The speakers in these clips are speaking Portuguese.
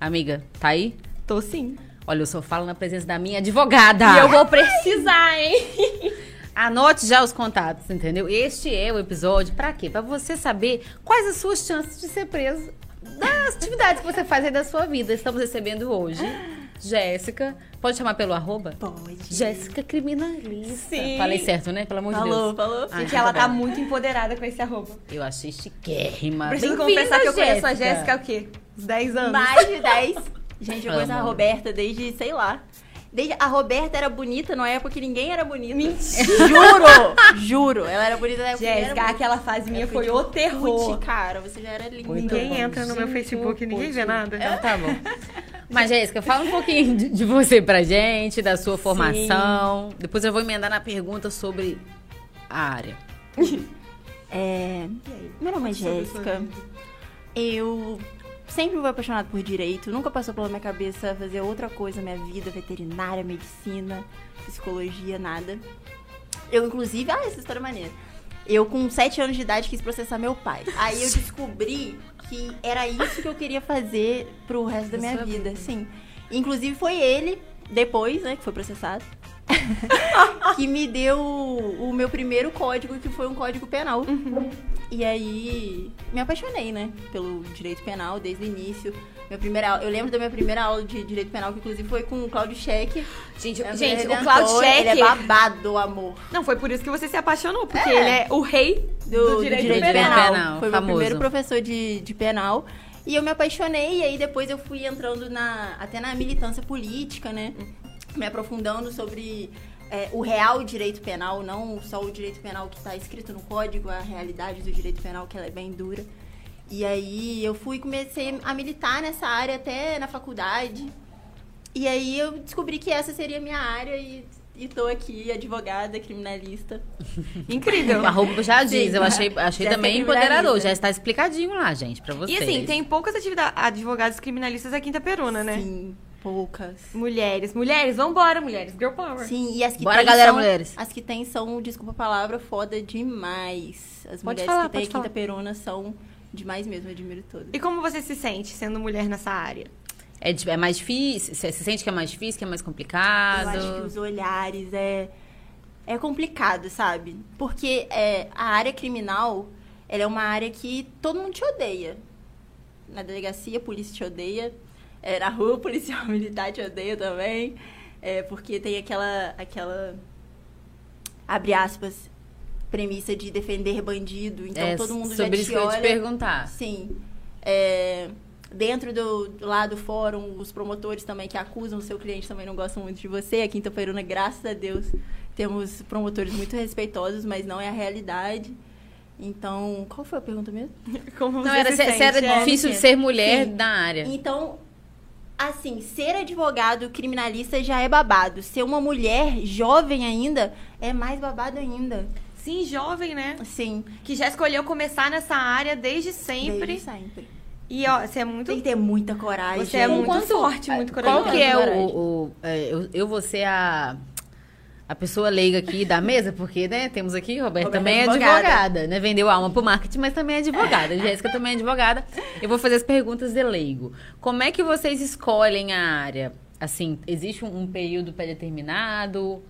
Amiga, tá aí? Tô sim. Olha, eu só falo na presença da minha advogada. E eu vou precisar, hein? Anote já os contatos, entendeu? Este é o episódio pra quê? Pra você saber quais as suas chances de ser preso das atividades que você faz aí da sua vida. Estamos recebendo hoje Jéssica. Pode chamar pelo arroba? Pode. Jéssica Criminalista. Sim. Falei certo, né? Pelo amor de Falou, Deus. falou. Ai, Gente, ela tá bom. muito empoderada com esse arroba. Eu achei chiquérrima. Preciso confessar que eu conheço a Jéssica o quê? Uns 10 anos. Mais de 10. Gente, eu conheço a. Roberta desde, sei lá. Desde, a Roberta era bonita numa época que ninguém era bonita. Juro! Juro. Ela era bonita na época que ninguém Jéssica, era bonita. aquela fase minha foi o terror. cara, você já era linda. Ninguém bom. entra no meu Gente, Facebook, ninguém vê nada. Então tá bom. Mas, Jéssica, fala um pouquinho de, de você pra gente, da sua formação. Depois eu vou emendar na pergunta sobre a área. É, meu nome é Jéssica. Eu sempre fui apaixonada por direito. Nunca passou pela minha cabeça fazer outra coisa na minha vida, veterinária, medicina, psicologia, nada. Eu, inclusive, ah, essa história é maneira. Eu, com 7 anos de idade, quis processar meu pai. Aí eu descobri que era isso que eu queria fazer pro resto da minha vida, vida. sim. Inclusive foi ele, depois, né, que foi processado, que me deu o meu primeiro código, que foi um código penal. E aí, me apaixonei, né, pelo direito penal desde o início. Minha primeira, aula- eu lembro da minha primeira aula de direito penal, que inclusive foi com o Cláudio Scheck. Gente, Meu gente o Redentor, Cláudio Ele é Scheck... babado, amor. Não, foi por isso que você se apaixonou, porque É. ele é o rei do, do, direito, do direito penal. penal. Penal, Foi famoso. meu primeiro professor de, de penal. E eu me apaixonei, e aí depois eu fui entrando na, até na militância política, né? Me aprofundando sobre é, o real direito penal, não só o direito penal que está escrito no código, a realidade do direito penal, que ela é bem dura. E aí eu fui comecei a militar nessa área até na faculdade. E aí eu descobri que essa seria a minha área e, e tô aqui, advogada, criminalista. Incrível. Arroba já diz, Sim. eu achei, achei também empoderador. Já está explicadinho lá, gente, pra E vocês. assim, tem poucas atividades, advogados criminalistas aqui em Itaperuna, né? Sim, poucas. Mulheres. Mulheres, vambora, mulheres. Girl power. Sim, e as que Bora, tem galera, são, mulheres. As que tem são, desculpa a palavra, foda demais. As Pode mulheres falar, que tem aqui falar. em Itaperuna são demais mesmo, eu admiro todas. E como você se sente sendo mulher nessa área? É, é mais difícil? Você se sente que é mais difícil, que é mais Eu complicado? acho que os olhares é, é complicado, sabe? Porque é, a área criminal, ela é uma área que todo mundo te odeia. Na delegacia, a polícia te odeia. É, na rua, o policial militar te odeia também. É, porque tem aquela, aquela, abre aspas, premissa de defender bandido. Então É, todo mundo sobre já isso te que eu te olha... perguntar. Sim. É, dentro do, do lado do fórum, os promotores também que acusam o seu cliente também não gostam muito de você. A Quinta Peruna, graças a Deus, temos promotores muito respeitosos, mas não é a realidade. Então, qual foi a pergunta mesmo? Como Não, você era se se, era É. difícil de ser mulher Sim. na área. Então, assim, ser advogado criminalista já é babado. Ser uma mulher jovem ainda é mais babado ainda. Sim, jovem, né? Sim. Que já escolheu começar nessa área desde sempre. Desde sempre. E ó, você é muito. Tem que ter muita coragem. Você é muito Quanto- forte, muito Qual corajosa. que é Coragem. o... o- é, eu, eu vou ser a... A pessoa leiga aqui da mesa, porque, né, temos aqui, Roberto Roberta também é advogada. advogada, né? Vendeu alma pro marketing, mas também é advogada. Jéssica também é advogada. Eu vou fazer as perguntas de leigo. Como é que vocês escolhem a área? Assim, existe um, um período pré-determinado?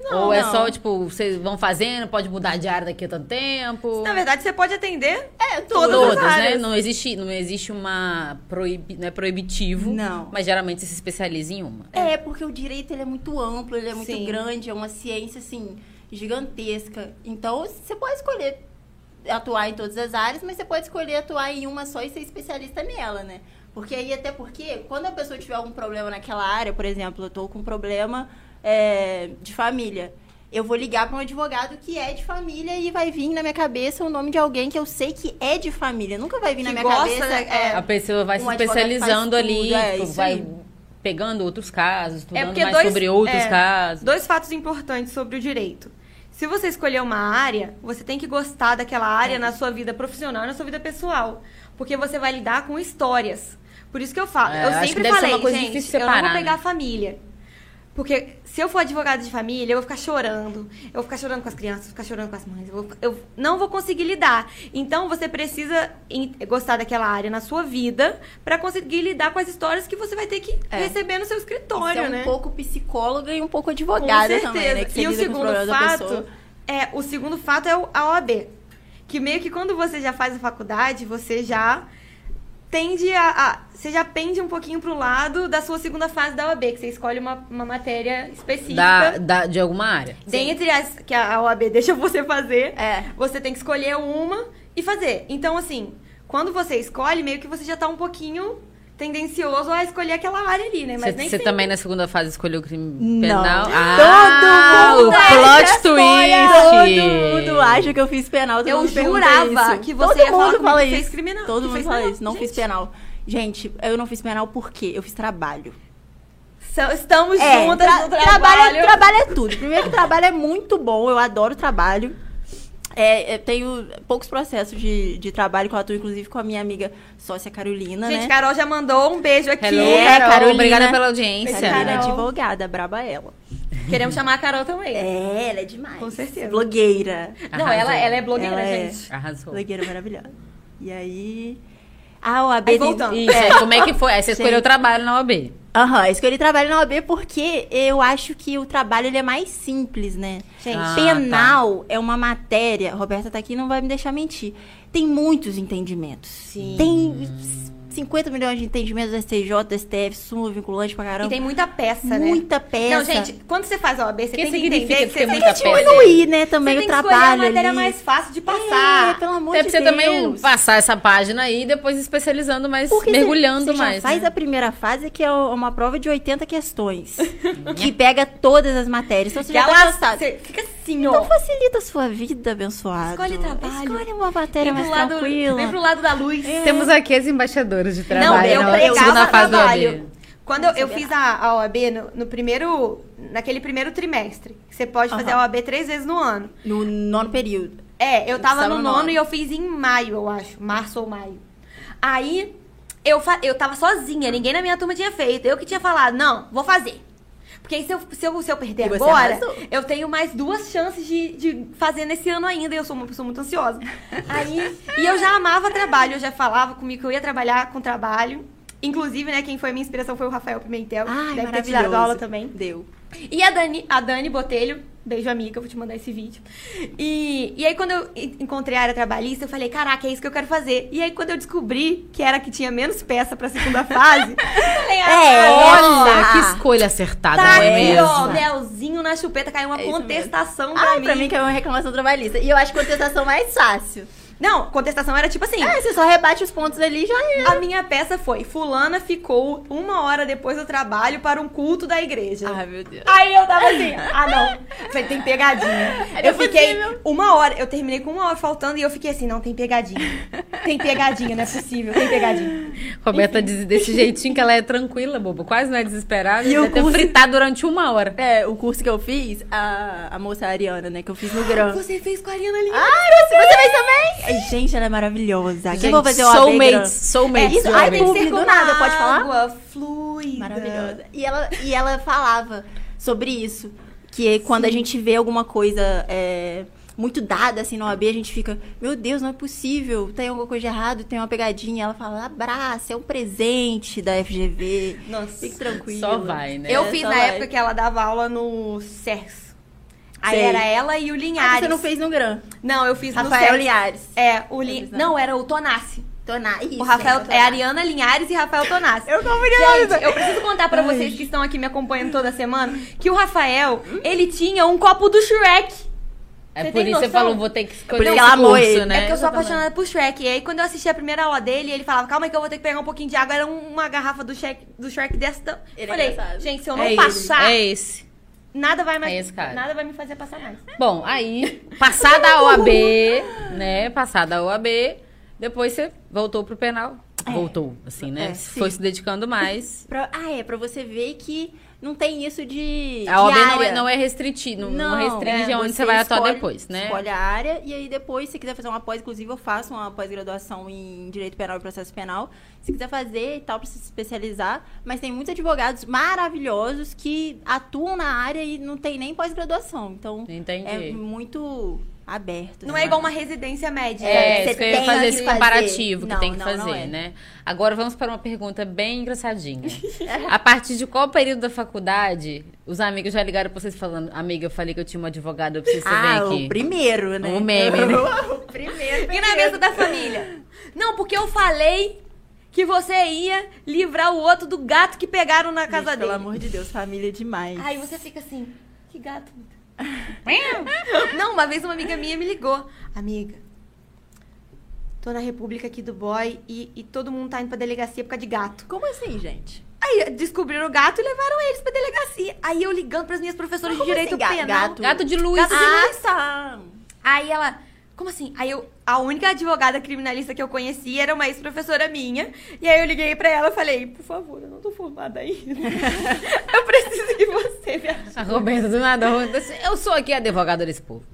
Não, Ou é não. só, tipo, vocês vão fazendo, pode mudar de área daqui a tanto tempo? Na verdade, você pode atender É, todas, Todas, as né? áreas. Não existe, não existe uma proibi, não é proibitivo, Não. mas geralmente você se especializa em uma. É, porque o direito ele é muito amplo, ele é muito Sim. grande, é uma ciência assim gigantesca. Então você pode escolher atuar em todas as áreas, mas você pode escolher atuar em uma só e ser especialista nela, né? Porque aí até porque quando a pessoa tiver algum problema naquela área, por exemplo, eu tô com um problema é, de família. Eu vou ligar para um advogado que é de família e vai vir na minha cabeça o nome de alguém que eu sei que é de família. Nunca vai vir na Que minha gosta, cabeça. né? é, A pessoa vai um se especializando ali, tudo, é, tipo, vai aí. pegando outros casos, estudando porque mais dois- sobre outros é, casos. Dois fatos importantes sobre o direito. Se você escolher uma área, você tem que gostar daquela área É. na sua vida profissional e na sua vida pessoal. Porque você vai lidar com histórias. Por isso que eu falo. É, eu acho que sempre falei, uma coisa gente, eu não separar, vou pegar né? a família. Porque se eu for advogada de família, eu vou ficar chorando. Eu vou ficar chorando com as crianças, vou ficar chorando com as mães. Eu, vou- eu não vou conseguir lidar. Então você precisa gostar daquela área na sua vida pra conseguir lidar com as histórias que você vai ter que É. receber no seu escritório, é um né? pouco psicóloga e um pouco Com advogada certeza. também, né? E o segundo fato é o segundo fato é a OAB, que meio que quando você já faz a faculdade, você já tende a, a você já pende um pouquinho pro lado da sua segunda fase da OAB, que você escolhe uma, uma matéria específica. Da, da- de alguma área. Dentre as que a OAB deixa você fazer, É. você tem que escolher uma e fazer. Então, assim, quando você escolhe, meio que você já tá um pouquinho tendencioso a escolher aquela área ali, né? Mas Você também na segunda fase escolheu o crime Não. penal? Todo Ah, mundo o plot Todo twist! mundo acha que eu fiz penal. todo Eu jurava isso. que você Todo ia falar mundo fala que isso. fez criminal, Todo mundo fala penal. isso. Não fiz Gente. penal. Gente, eu não fiz penal porque eu fiz trabalho. Estamos É, juntas tra- no trabalho, trabalho. é, trabalho é tudo. Primeiro, que trabalho é muito bom, eu adoro trabalho. É, eu tenho poucos processos de, de trabalho que eu atuo, inclusive, com a minha amiga sócia Carolina, Gente, né? Carol já mandou um beijo aqui. Hello, É, Carol. Carolina. Obrigada pela audiência. Carolina é advogada, braba ela. Queremos chamar a Carol também. É, ela é demais. Com certeza. Blogueira. Não, Arrasou. ela, ela é blogueira, Ela é- gente. Arrasou. Blogueira maravilhosa. E aí... A OAB... Aí de- voltando. Isso, aí como é que foi? Aí você escolheu o trabalho na OAB. Aham, escolhi trabalho na OAB porque eu acho que o trabalho ele é mais simples, né? Gente, Ah, Penal é uma matéria, Roberta tá aqui não vai me deixar mentir. Tem muitos entendimentos. Sim. Tem 50 milhões de entendimentos do STJ, do STF, súmula vinculante pra caramba. E tem muita peça, né? muita peça. Não, gente, quando você faz a OAB, você Que tem que entender que que tem você muita tem que peça? Diminuir, né, também você o tem que escolher trabalho a matéria ali. mais fácil de passar. É, pelo amor de pra você também Deus. passar essa página aí e depois especializando mais, Porque mergulhando você, você mais. Já faz né? a primeira fase, que é uma prova de 80 questões. que pega todas as matérias. Então você já, Já tá lá, você fica assim, Então ó. facilita a sua vida, abençoado. Escolhe trabalho. Escolhe uma matéria Vem mais pro, lado, tranquila. vem pro lado da luz. Temos aqui as embaixadoras de trabalho. Não, eu na pregava trabalho. OAB. Quando eu, eu fiz a, a OAB no, no primeiro. Naquele primeiro trimestre. Você pode fazer a OAB três vezes no ano. No nono período. É, eu tava Estava no no nono nono. e eu fiz em maio, eu acho. Março ou maio. Aí, eu, fa- eu tava sozinha, ninguém na minha turma tinha feito. Eu que tinha falado, não, vou fazer. Porque aí se eu, se eu, se eu perder agora, arrasou. eu tenho mais duas chances de, de fazer nesse ano ainda. E eu sou uma pessoa muito ansiosa. Aí, e eu já amava trabalho, eu já falava comigo que eu ia trabalhar com trabalho. Inclusive, né, quem foi minha inspiração foi o Rafael Pimentel. Ai, deve ter te dado aula também. Deu. E a Dani, a Dani Botelho, beijo amiga, eu vou te mandar esse vídeo. E, e aí quando eu en- encontrei a área trabalhista, eu falei, caraca, é isso que eu quero fazer. E aí quando eu descobri que era que tinha menos peça pra segunda fase, eu falei, É, ah, Olha, essa. que escolha acertada, tá não é mesmo? ó, melzinho na chupeta, caiu uma É contestação pra Ai, mim. pra mim que é uma reclamação trabalhista. E eu acho contestação mais fácil. Não, contestação era tipo assim, É, você só rebate os pontos ali e já era. a minha peça foi, fulana ficou uma hora depois do trabalho para um culto da igreja. Ai, meu Deus. Aí eu tava assim, ah não, falei, tem pegadinha. Era eu fiquei possível. uma hora, eu terminei com uma hora faltando e eu fiquei assim, não, tem pegadinha. Tem pegadinha, não é possível, tem pegadinha. Roberta diz desse jeitinho que ela é tranquila, bobo. Quase não é desesperada. E ter curso- fritado durante uma hora. É, o curso que eu fiz, a, a moça Ariana, né, que eu fiz no Gran. Você fez com a Ariana ali. Você, você fez também? Ai, gente, ela é maravilhosa. Quem Gente, vou fazer o AB soulmates, soulmates. É, ai, AB. tem que ser do nada, pode falar? água fluida. Maravilhosa. E ela, e ela falava sobre isso. Que quando a gente vê alguma coisa é, muito dada assim no OAB, a gente fica, meu Deus, não é possível, tem alguma coisa de errado, tem uma pegadinha. Ela fala, abraça, é um presente da FGV. Nossa. Fique tranquilo. Só vai, né? Eu fiz só na vai. época que ela dava aula no CERS. Aí Sei. era ela e o Ah, Linhares. você não fez no Gran. Não, eu fiz no Rafael. Linhares. É, o na- Não, era o Tonassi. Tona, isso, O Rafael né, é Ariana Linhares e Rafael Tonassi. Eu confundi Gente, eu preciso contar pra vocês que estão aqui me acompanhando toda semana que o Rafael, ele tinha um copo do Shrek. É Você por isso que você falou, vou ter que escolher isso esse curso, ele. né? É porque eu sou apaixonada por Shrek. E aí, quando eu assisti a primeira aula dele, ele falava, calma aí que eu vou ter que pegar um pouquinho de água. Era uma garrafa do Shrek, do Shrek dessa. Ele é Falei, engraçado. gente, se eu não É passar, esse, é esse. Nada vai mais. É. Nada vai me fazer passar mais. Bom, aí, passada a OAB, né? Passada a OAB, depois você voltou pro penal. Voltou, assim, né? É, Foi se dedicando mais. Pra- ah, é, pra você ver que não tem isso de. A OAB não é, não é restritivo, não, não Não, restringe é, aonde você você vai atuar escolhe- depois, né? Escolhe a área e aí depois, se quiser fazer uma pós, inclusive eu faço uma pós-graduação em Direito Penal e Processo Penal. Se quiser fazer e tal, pra se especializar. Mas tem muitos advogados maravilhosos que atuam na área e não tem nem pós-graduação. Então, Entendi. é muito aberto. Não assim. é igual uma residência médica. É, você tem fazer que esse fazer. comparativo que Não, tem que não, fazer, não é. né? Agora vamos para uma pergunta bem engraçadinha. A partir de qual período da faculdade os amigos já ligaram pra vocês falando, amiga, eu falei que eu tinha uma advogada, eu preciso Ah, saber aqui. o primeiro, né? O meme, né? o primeiro. E na mesa da família? Não, porque eu falei que você ia livrar o outro do gato que pegaram na casa Gente, dele. Pelo amor de Deus, família demais. Aí você fica assim, que gato. Não, uma vez uma amiga minha me ligou. Amiga, tô na república aqui do boy e, e todo mundo tá indo pra delegacia por causa de gato. Como assim, gente? Aí descobriram o gato e levaram eles pra delegacia. Aí eu ligando pras minhas professoras de Como direito assim, penal. gato? Gato de luz. Gato de Ah, luz. tá. Aí ela, como assim? Aí eu, a única advogada criminalista que eu conhecia era uma ex-professora minha. E aí eu liguei pra ela e falei, por favor, eu não tô formada ainda. eu preciso que você me ajude. A Roberta do nada. Eu sou aqui a advogada desse povo.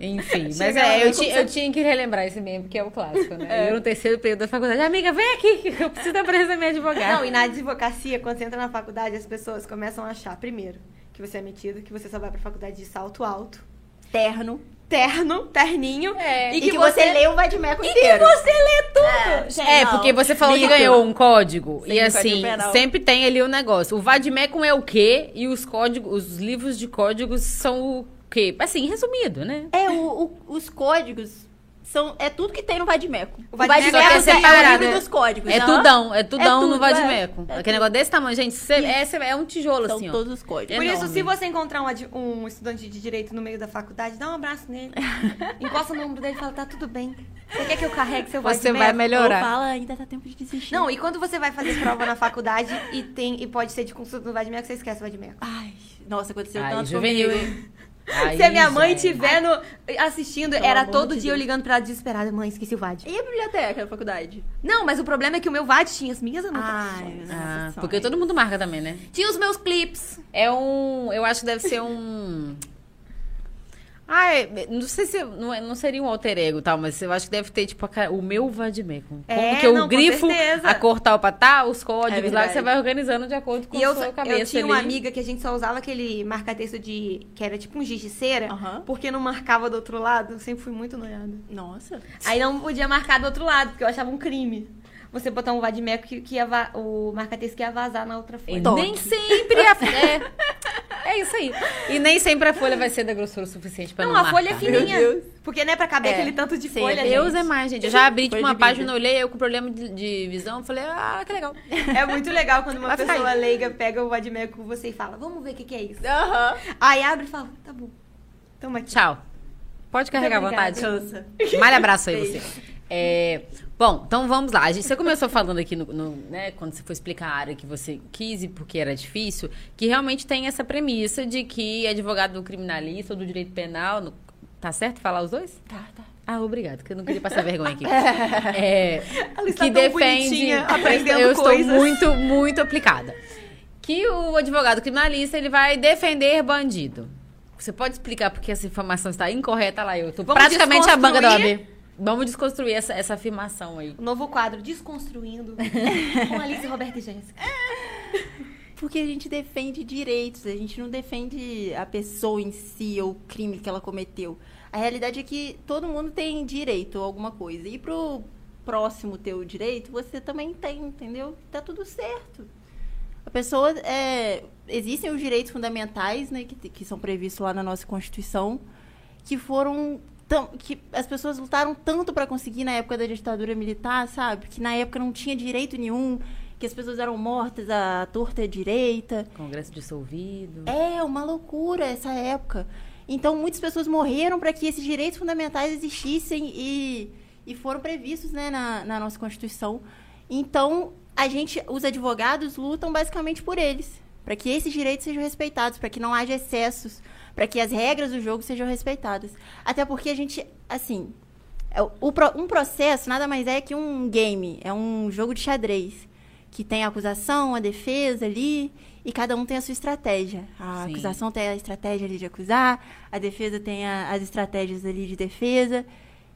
Enfim, mas é, eu, ti- eu tinha que relembrar esse meme, porque é o clássico, né? Eu no terceiro período da faculdade, amiga, vem aqui, que eu preciso da presença da minha advogada. Não, e na advocacia, quando você entra na faculdade, as pessoas começam a achar, primeiro, que você é metido, que você só vai pra faculdade de salto alto, Terno. Terno, terninho, É, e, E que, que, você, lê o Vadimeco e que inteiro. você lê tudo. Gente, É, porque você falou que ganhou um código. Sim, e código assim, penal. sempre tem ali o negócio. O Vademecum é o quê? E os códigos, os livros de códigos são o quê? Assim, resumido, né? É, o- o- os códigos são. É tudo que tem no Vadimeco. O O Vadimeco Vadimeco é é, separado, o livro é- dos códigos. É aham. tudão, é tudão tudo, no Vademecum. é. É Aquele negócio desse tamanho, gente. cê- é, cê- é um tijolo, São assim, ó. todos os códigos. Por isso, enorme. se você encontrar um, um estudante de direito no meio da faculdade, dá um abraço nele. encosta no ombro dele e fala, tá tudo bem. Você quer que eu carregue seu Você Vadimeco? vai Ou melhorar. fala, ainda tá tempo de desistir. Não, e quando você vai fazer prova na faculdade e tem e pode ser de consulta no Vadimeco, você esquece o Vadimeco. Ai, nossa, aconteceu Ai, tanto juvenil, comigo. Aí, Se a minha mãe estiver no- assistindo, Pelo era todo de dia eu Deus. ligando pra ela desesperada. Mãe, esqueci o VAD. E a biblioteca da faculdade? Não, mas o problema é que o meu VAD tinha as minhas anotações. Ah, porque todo mundo marca também, né? Tinha os meus clips. É um. Eu acho que deve ser um. Ah, é- não sei se. Não, é- não seria um alter ego tal, mas eu acho que deve ter, tipo, a o meu Vademecum. Como É, que eu não, grifo a cortar o patá, os códigos É lá que você vai organizando de acordo com E eu, a sua eu cabeça tinha ali. uma amiga que a gente só usava aquele marca-texto de. que era tipo um giz de cera, porque não marcava do outro lado. Eu sempre fui muito noiada. Nossa. Aí não podia marcar do outro lado, porque eu achava um crime. Você botar um vadimeco que, que ia o marca-texto que ia vazar na outra folha. Nem sempre a. É, é isso aí. E nem sempre a folha vai ser da grossura suficiente pra Não, não, a folha é marcar. fininha. Meu Deus. Porque não é pra caber É. aquele tanto de Sim, folha, Deus gente. é mais, gente. Eu já abri tipo, uma página, vida. olhei, eu com problema de, de visão, eu falei, ah, que legal. É muito legal quando uma pessoa aí. leiga pega o vadimeco com você e fala, vamos ver o que, que é isso. Aham. Aí abre e fala, tá bom. Toma aqui. Tchau. Pode carregar à vontade. Cansa. Malha abraço aí Beijo. você. É, bom, então vamos lá. A gente, você começou falando aqui, no, no- né, quando você foi explicar a área que você quis e porque era difícil, que realmente tem essa premissa de que advogado do criminalista ou do direito penal. no- tá certo falar os dois? Tá, tá. Ah, obrigado, que eu não queria passar vergonha aqui. É, está que tão defende. aprendendo eu estou coisas. muito, muito aplicada. Que o advogado criminalista ele vai defender bandido. Você pode explicar porque essa informação está incorreta lá? Eu estou praticamente a banca da? OAB. Vamos desconstruir essa, essa afirmação aí. O novo quadro, Desconstruindo, com Alice, Roberto e Jéssica. Porque a gente defende direitos, a gente não defende a pessoa em si ou o crime que ela cometeu. A realidade é que todo mundo tem direito a alguma coisa. E pro próximo ter o direito, você também tem, entendeu? Tá tudo certo. A pessoa. É, existem os direitos fundamentais, né, que, que são previstos lá na nossa Constituição, que foram. Tão, que as pessoas lutaram tanto para conseguir na época da ditadura militar, sabe? Que na época não tinha direito nenhum, que as pessoas eram mortas à torta e à direita. Congresso dissolvido. É uma loucura essa época. Então, muitas pessoas morreram para que esses direitos fundamentais existissem e, e foram previstos né, na, na nossa Constituição. Então, a gente, os advogados lutam basicamente por eles, para que esses direitos sejam respeitados, para que não haja excessos, para que as regras do jogo sejam respeitadas. Até porque a gente, assim, é um processo nada mais é que um game, é um jogo de xadrez. que tem a acusação, a defesa ali, e cada um tem a sua estratégia. A Sim. acusação tem a estratégia ali de acusar, a defesa tem a- as estratégias ali de defesa.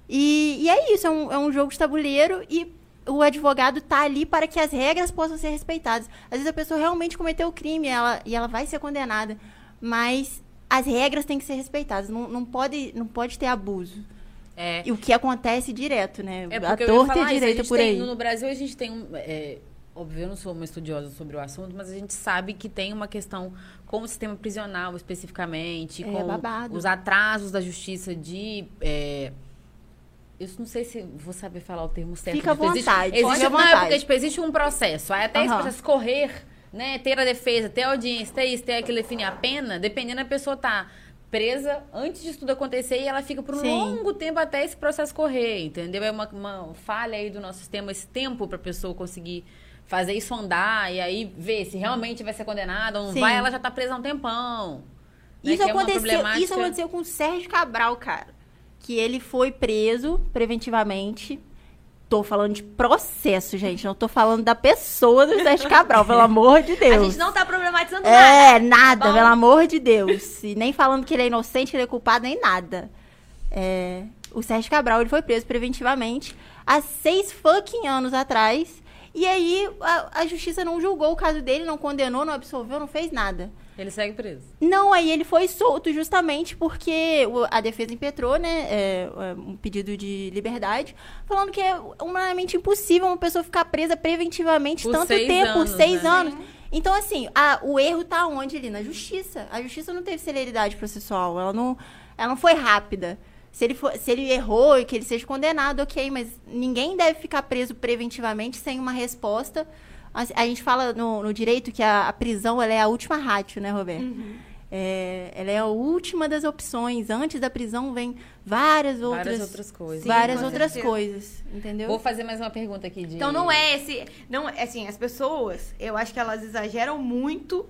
E, e é isso, é um, é um jogo de tabuleiro e o advogado tá ali para que as regras possam ser respeitadas. Às vezes a pessoa realmente cometeu o crime ela, e ela vai ser condenada, mas as regras têm que ser respeitadas, não, não, pode, não pode ter abuso. É. E o que acontece direto, né? É a torta falar direita por tem- aí. No Brasil, a gente tem um. é, óbvio, eu não sou uma estudiosa sobre o assunto, mas a gente sabe que tem uma questão com o sistema prisional especificamente, É, com babado. os atrasos da justiça de. é, eu não sei se vou saber falar o termo certo. Fica à tipo, existe- vontade, Existe, à não, é vontade. porque tipo, existe um processo. Aí até esse Aham. processo correr, né? Ter a defesa, ter a audiência, ter isso, ter aquilo, definir a pena, dependendo da pessoa tá presa antes disso tudo acontecer e ela fica por um Sim. longo tempo até esse processo correr, entendeu? É uma, uma falha aí do nosso sistema, esse tempo pra pessoa conseguir fazer isso andar e aí ver se realmente vai ser condenada ou não Sim. vai, ela já tá presa há um tempão. né? Isso, é aconteceu, problemática- isso aconteceu com o Sérgio Cabral, cara. Que ele foi preso preventivamente. Tô falando de processo, gente. Não tô falando da pessoa do Sérgio Cabral, pelo amor de Deus. A gente não tá problematizando nada. É, nada, Tá pelo amor de Deus. E nem falando que ele é inocente, que ele é culpado, nem nada. É, o Sérgio Cabral, ele foi preso preventivamente há seis fucking anos atrás. E aí, a, a justiça não julgou o caso dele, não condenou, não absolveu, não fez nada. Ele segue preso. Não, aí ele foi solto justamente porque a defesa impetrou, né, é, é, um pedido de liberdade, falando que é humanamente impossível uma pessoa ficar presa preventivamente Por tanto tempo, anos, seis né? anos. Então, assim, a- o erro tá onde ali? Na justiça. A justiça não teve celeridade processual, ela não, ela não foi rápida. Se ele, for- se ele errou e que ele seja condenado, ok, mas ninguém deve ficar preso preventivamente sem uma resposta. A, a gente fala no, no direito que a, a prisão ela é a última ratio, né, Roberto? É, ela é a última das opções. Antes da prisão vem várias outras, Várias outras coisas. Sim, várias outras certeza. coisas, entendeu? Vou fazer mais uma pergunta aqui de. Então não é esse. Não, assim, as pessoas, eu acho que elas exageram muito,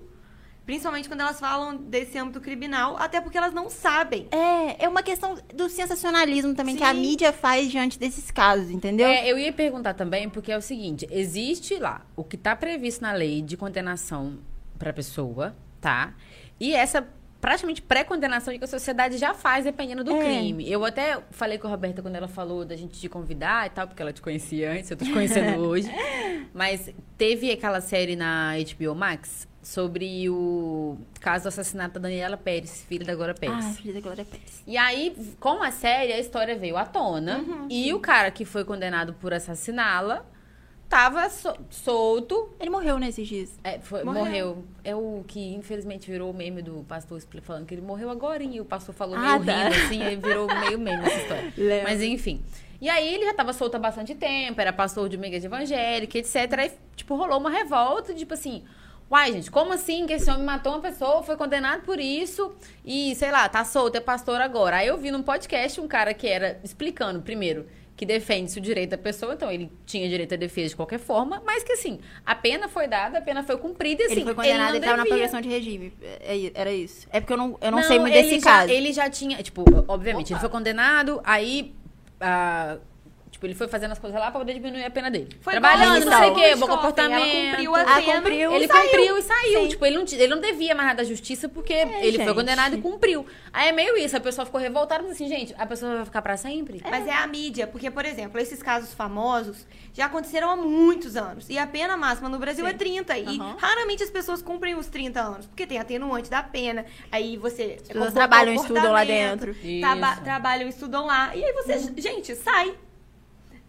principalmente quando elas falam desse âmbito criminal, até porque elas não sabem. É, é uma questão do sensacionalismo também que a Sim. mídia faz diante desses casos, entendeu? É, eu ia perguntar também, porque é o seguinte: existe lá o que está previsto na lei de condenação para pessoa, tá? E essa praticamente pré-condenação que a sociedade já faz dependendo do É. crime. Eu até falei com a Roberta quando ela falou da gente te convidar e tal, porque ela te conhecia antes, eu tô te conhecendo hoje. Mas teve aquela série na HBO Max sobre o caso do assassinato da Daniela Pérez, filha da Glória Pérez. Ah, filha da Glória Pérez. E aí, com a série, a história veio à tona. Uhum, e o cara que foi condenado por assassiná-la tava so- solto. Ele morreu nesses dias. É, foi- Morreu. morreu. É o que, infelizmente, virou o meme do pastor falando que ele morreu agora. E o pastor falou Ah, meio tá. rindo, assim, aí virou meio meme essa história. Mas, enfim. E aí, ele já tava solto há bastante tempo, era pastor de igreja evangélica, etc. Aí, tipo, rolou uma revolta, tipo assim... Uai, gente, como assim que esse homem matou uma pessoa, foi condenado por isso e, sei lá, tá solto, é pastor agora? Aí eu vi num podcast um cara que era explicando, primeiro, que defende-se o direito da pessoa, então ele tinha direito à defesa de qualquer forma, mas que assim, a pena foi dada, a pena foi cumprida e assim, ele foi condenado ele e não tava na progressão de regime. É- é- era isso. É porque eu não, eu não, sei muito desse já, caso. Ele já tinha, tipo, obviamente, ele foi condenado, aí. ah, Tipo, ele foi fazendo as coisas lá pra poder diminuir a pena dele. Foi Trabalhando, não sei o quê, bom comportamento. Ela cumpriu a Ah, pena. cumpriu. Ele saiu. cumpriu e saiu. Sim. Tipo, ele não, ele não devia mais nada da justiça porque ele foi gente. condenado e cumpriu. Aí é meio isso, a pessoa ficou revoltada, mas assim, gente, a pessoa vai ficar pra sempre? Mas é a mídia, porque, por exemplo, esses casos famosos já aconteceram há muitos anos. E a pena máxima no Brasil é 30. E raramente as pessoas cumprem os 30 anos. Porque tem atenuante da pena. Aí você. As pessoas trabalham, estudam lá dentro. traba- Isso. trabalham, estudam lá. E aí você, gente, sai.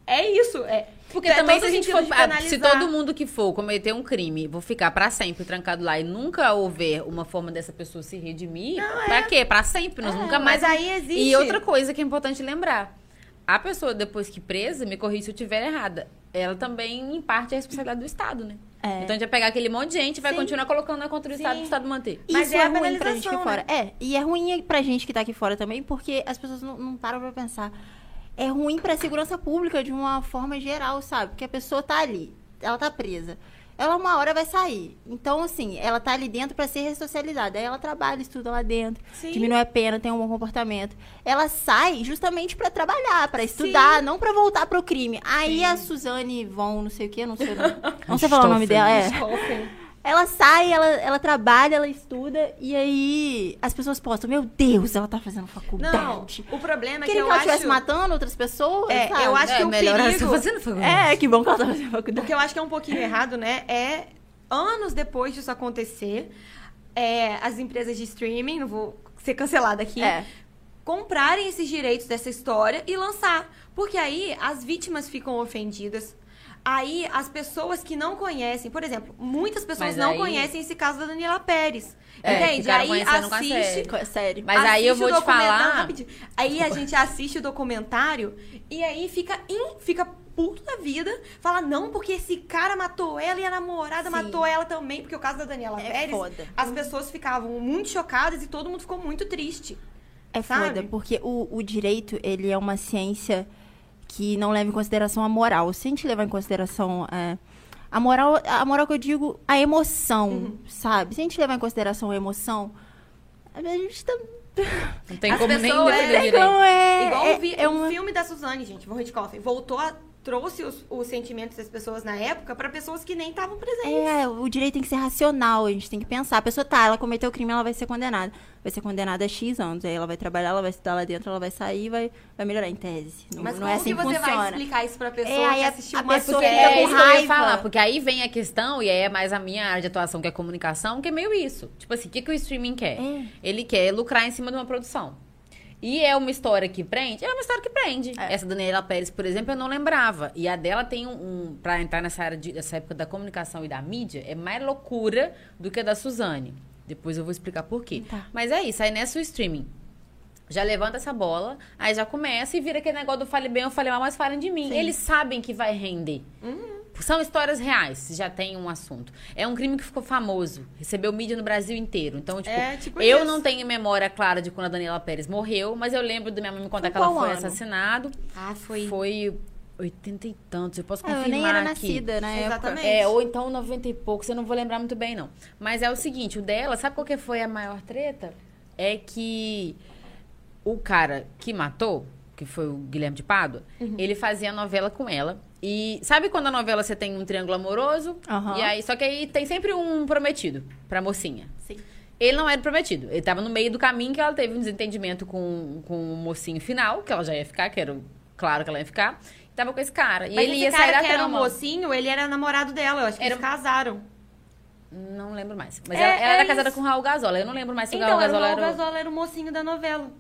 É isso. É. Porque É também se a gente for. Se todo mundo que for cometer um crime, vou ficar pra sempre trancado lá e nunca houver uma forma dessa pessoa se redimir, pra quê? Pra sempre, nós nunca mais. É. Mas aí existe. E outra coisa que é importante lembrar: a pessoa, depois que presa, me corrija se eu estiver errada, ela também, em parte, é responsabilidade do Estado, né? É. Então a gente vai pegar aquele monte de gente e vai Sim. continuar colocando na contra o Estado pro Estado manter. Mas Isso é é, a ruim pra gente aqui penalização, fora. É, e é ruim pra gente que tá aqui fora também, porque as pessoas não, não param pra pensar. É ruim pra segurança pública de uma forma geral, sabe? Porque a pessoa tá ali, ela tá presa. ela uma hora vai sair. Então, assim, ela tá ali dentro para ser ressocializada. Aí ela trabalha, estuda lá dentro, Sim. diminui a pena, tem um bom comportamento. Ela sai justamente para trabalhar, para estudar, não para voltar pro crime. Aí a Suzane Von, não sei o que, não sei, o nome- não sei falar o nome dela, é. Ela sai, ela, ela trabalha, ela estuda, e aí as pessoas postam, meu Deus, ela tá fazendo Não, faculdade. o problema é que Queria eu que ela acho... estivesse matando outras pessoas, É, sabe? eu acho que É, o melhor ela perigo... tá fazendo faculdade. É, que bom que ela tá fazendo O faculdade. que eu acho que é um pouquinho errado, né? É anos depois disso acontecer, é, as empresas de streaming, não vou ser cancelada aqui, É. comprarem esses direitos dessa história e lançar. Porque aí as vítimas ficam ofendidas. Aí as pessoas que não conhecem, por exemplo, muitas pessoas Mas não aí- conhecem esse caso da Daniela Pérez. É, entende? ficaram Aí conhecendo com a assiste, série. Co- Sério. Mas aí eu assiste vou o te documentário- falar- rapidinho. Aí a gente assiste o documentário e aí fica, in- fica puto da vida. Fala, não, porque esse cara matou ela e a namorada Sim. matou ela também. Porque o caso da Daniela É Pérez, foda. as pessoas ficavam muito chocadas e todo mundo ficou muito triste. É Sabe? foda, porque o, o direito, ele é uma ciência que não leva em consideração a moral. Se a gente levar em consideração é, a moral, a moral que eu digo, a emoção, Uhum. sabe? Se a gente levar em consideração a emoção, a gente tá... Não tem As como nem pessoas- é. Então, é, Igual é, o, vi- é uma... filme da Suzane, gente, Von Richthofen, voltou a trouxe os, os sentimentos das pessoas na época pra pessoas que nem estavam presentes. É, o direito tem que ser racional, a gente tem que pensar. A pessoa tá, ela cometeu o crime, ela vai ser condenada. Vai ser condenada a X anos. Aí ela vai trabalhar, ela vai estudar lá dentro, ela vai sair e vai, vai melhorar em tese. Não, Mas não como é assim que você funciona. vai explicar isso pra pessoa É, que a- assistiu a uma pessoa série? É com isso que eu ia raiva. falar, porque aí vem a questão, e aí é mais a minha área de atuação, que é comunicação, que é meio isso. Tipo assim, o que, que o streaming quer? É. Ele quer lucrar em cima de uma produção. E é uma história que prende? É uma história que prende. É. Essa Daniela Pérez, por exemplo, eu não lembrava. E a dela tem um. um pra entrar nessa área de, dessa época da comunicação e da mídia, é mais loucura do que a da Suzane. Depois eu vou explicar por quê. Tá. Mas é isso, aí nessa o streaming. Já levanta essa bola, aí já começa e vira aquele negócio do fale bem ou fale mal, mas falem de mim. Eles sabem que vai render. São histórias reais, já tem um assunto. É um crime que ficou famoso, recebeu mídia no Brasil inteiro. Então, tipo, É, tipo eu isso. não tenho memória clara de quando a Daniela Pérez morreu, mas eu lembro da minha mãe me contar que ela foi ano? assassinado. Ah, foi. Foi 80 e tantos, eu posso É, confirmar eu nem era aqui. nascida na época. Exatamente. É, ou então 90 e poucos, eu não vou lembrar muito bem, não. Mas é o seguinte, o dela, sabe qual que foi a maior treta? É que o cara que matou, que foi o Guilherme de Pádua, Uhum. ele fazia novela com ela. E sabe quando a novela você tem um triângulo amoroso? Aham. E aí, só que aí tem sempre um prometido pra mocinha. Sim. Ele não era prometido. Ele tava no meio do caminho que ela teve um desentendimento com, com o mocinho final, que ela já ia ficar, que era claro que ela ia ficar. E tava com esse cara. E Mas ele ia sair da que era o trama. mocinho, ele era namorado dela. Eu acho que Era- eles casaram. Não lembro mais. Mas É, ela, ela é era casada isso. com o Raul Gazola. Eu não lembro mais se o Então, Raul era o Raul era. o- Gazola era o mocinho da novela.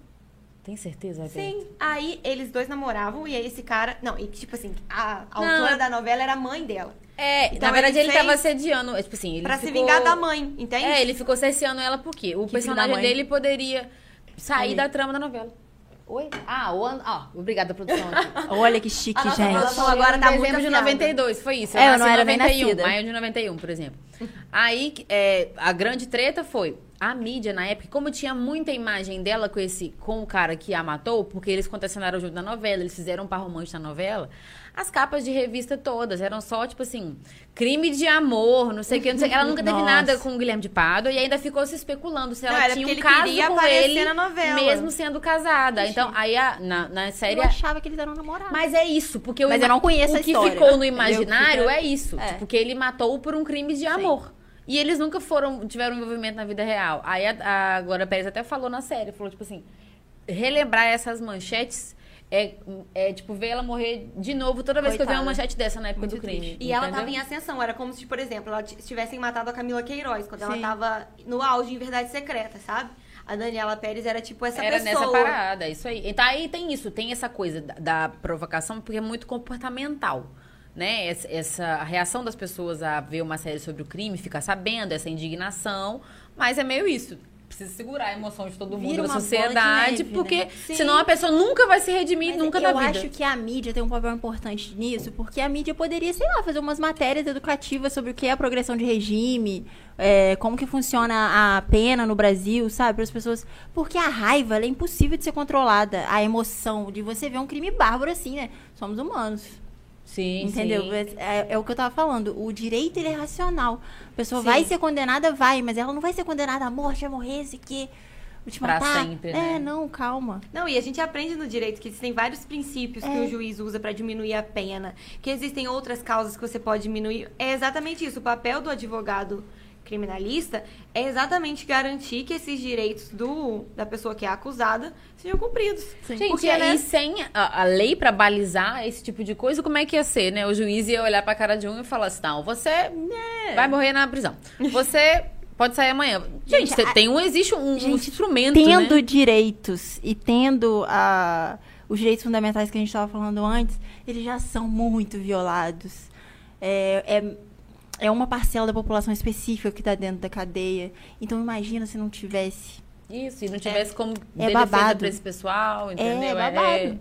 Tem certeza, Roberto? Sim. Aí eles dois namoravam e aí esse cara. Não, e tipo assim, a, a Não, autora é- da novela era a mãe dela. É, Então na verdade ele ele, tava sediando. é, Tipo assim, ele pra se ficou- vingar da mãe, entende? É, ele ficou cerceando ela porque o filho personagem mãe. dele poderia sair Aí. da trama da novela. Oi? Ah, o an... ah, obrigada, produção. aqui. Olha que chique, A nossa gente. produção agora tá muito dezembro de afiada. 92, foi isso. É, eu nasci não em era nem 91, nascida. maio de 91, por exemplo. Aí, é, a grande treta foi a mídia na época, como tinha muita imagem dela com esse com o cara que a matou, porque eles contracenaram junto na novela, eles fizeram um par romântico na novela, as capas de revista todas eram só, tipo assim, crime de amor, não sei o que, não sei. Ela nunca teve Nossa. nada com o Guilherme de Pádua e ainda ficou se especulando se Não, ela era tinha um ele caso com ele, na novela. mesmo sendo casada. Então, aí a- na, na série... Eu achava que eles eram namorados. Mas é isso, porque o Mas eu ima- não conheço o que história, ficou no imaginário Fica- é isso, É. tipo, que ele matou por um crime de amor. E eles nunca foram tiveram envolvimento na vida real. Aí a, a Glória Pérez até falou na série, falou tipo assim, relembrar essas manchetes é, é tipo ver ela morrer de novo toda vez que eu ver uma Coitada. manchete dessa na época Muito do crime. triste. E ela entendeu? tava em ascensão. Era como se, por exemplo, ela tivessem matado a Camila Queiroz, quando ela Sim. tava no auge em Verdade Secreta, sabe? A Daniela Pérez era tipo essa Era pessoa. nessa parada, isso aí. Então aí tem isso, tem essa coisa da, da provocação, porque é muito comportamental. Né? Essa, reação das pessoas a ver uma série sobre o crime, ficar sabendo, essa indignação, mas é meio isso. Precisa segurar a emoção de todo mundo Vira da sociedade, neve, né? porque Sim. senão a pessoa nunca vai se redimir, Mas nunca eu na vida. acho que a mídia tem um papel importante nisso, porque a mídia poderia, sei lá, fazer umas matérias educativas sobre o que é a progressão de regime, é, como que funciona a pena no Brasil, sabe? Para as pessoas. Porque a raiva é impossível de ser controlada. A emoção de você ver um crime bárbaro assim, né? Somos humanos. Sim, Entendeu? sim. É, é o que eu tava falando. O direito, ele é racional. A pessoa Sim. vai ser condenada, vai, mas ela não vai ser condenada à morte, a morrer, se que te Pra matar. sempre, É, né? não, calma. Não, e a gente aprende no direito que existem vários princípios que É. o juiz usa pra diminuir a pena, que existem outras causas que você pode diminuir. É exatamente isso. O papel do advogado criminalista é exatamente garantir que esses direitos do, da pessoa que é acusada sejam cumpridos. Gente, Porque, e aí né? sem a, a lei pra balizar esse tipo de coisa, como é que ia ser, né? O juiz ia olhar pra cara de um e falar assim, não, você vai morrer na prisão. Você pode sair amanhã. Gente, Gente, a- tem um, existe um, um Gente, instrumento, Tendo né? direitos e tendo a, os direitos fundamentais que a gente estava falando antes, eles já são muito violados. É, é, é uma parcela da população específica que está dentro da cadeia. Então imagina se não tivesse. Isso, e não tivesse como É ter defesa babado. pra esse pessoal, entendeu? babado.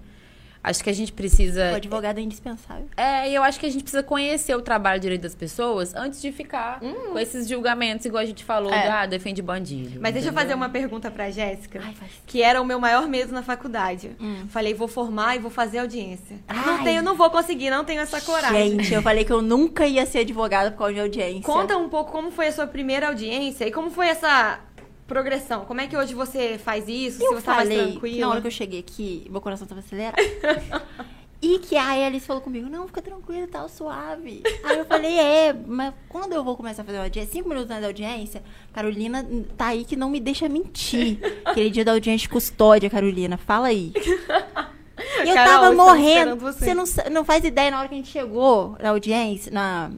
Acho que a gente precisa... O advogado é indispensável. É, e eu acho que a gente precisa conhecer o trabalho direito das pessoas antes de ficar com esses julgamentos, igual a gente falou, É. de, ah, defende bandido. Mas deixa eu entendeu? fazer uma pergunta pra Jéssica. Que era o meu maior medo na faculdade. Hum. Falei, vou formar e vou fazer audiência. Ai. Não tenho, não vou conseguir, não tenho essa coragem. Gente, eu falei que eu nunca ia ser advogada por causa de audiência. Conta um pouco como foi a sua primeira audiência e como foi essa progressão. Como é que hoje você faz isso? se Eu você tá mais falei tranquila? na hora que eu cheguei aqui, meu coração tava acelerado. e que a Alice falou comigo, não, fica tranquila, tá suave. Aí eu falei, é, mas quando eu vou começar a fazer uma audiência, cinco minutos antes da audiência, Carolina tá aí que não me deixa mentir. Aquele dia da audiência de custódia, Carolina, fala aí. E eu Carol, tava morrendo. você. Não, não faz ideia, na hora que a gente chegou na audiência, na,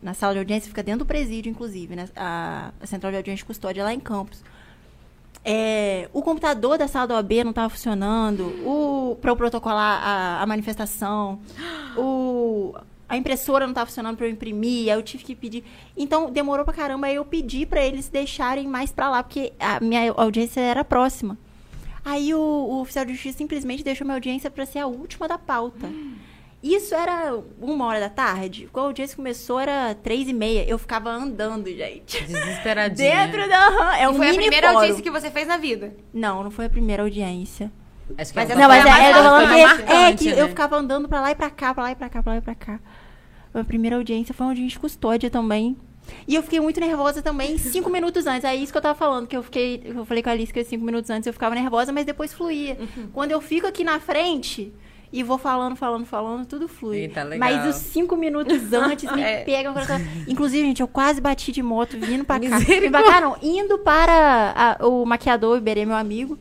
na sala de audiência, fica dentro do presídio, inclusive, né? A, a central de audiência de custódia lá em Campos. É, o computador da sala da OAB não estava funcionando, o para eu protocolar a, a manifestação, o, a impressora não estava funcionando para eu imprimir, aí eu tive que pedir. Então demorou pra caramba, aí eu pedi para eles deixarem mais pra lá, porque a minha audiência era próxima. Aí o, o oficial de justiça simplesmente deixou minha audiência para ser a última da pauta. Isso era uma hora da tarde. Quando a audiência começou era três e meia. Eu ficava andando, gente. Desesperadinha. Dentro da... É E um foi a primeira fórum. audiência que você fez na vida. Não, não foi a primeira audiência. Acho que Mas é Não, mas é, que, é marcante, que né? eu ficava andando pra lá e pra cá, pra lá e pra cá, pra lá e pra cá. A primeira audiência foi uma audiência de custódia também. E eu fiquei muito nervosa também cinco minutos antes. É isso que eu tava falando, que eu fiquei. Eu falei com a Alice que cinco minutos antes eu ficava nervosa, mas depois fluía. Uhum. Quando eu fico aqui na frente e vou falando, falando, falando, tudo flui. Eita, legal. Mas os cinco minutos antes me É. pegam. o coração. Inclusive, gente, eu quase bati de moto vindo pra cá. Pra cá, não. Indo para a- o maquiador, o Iberê, meu amigo.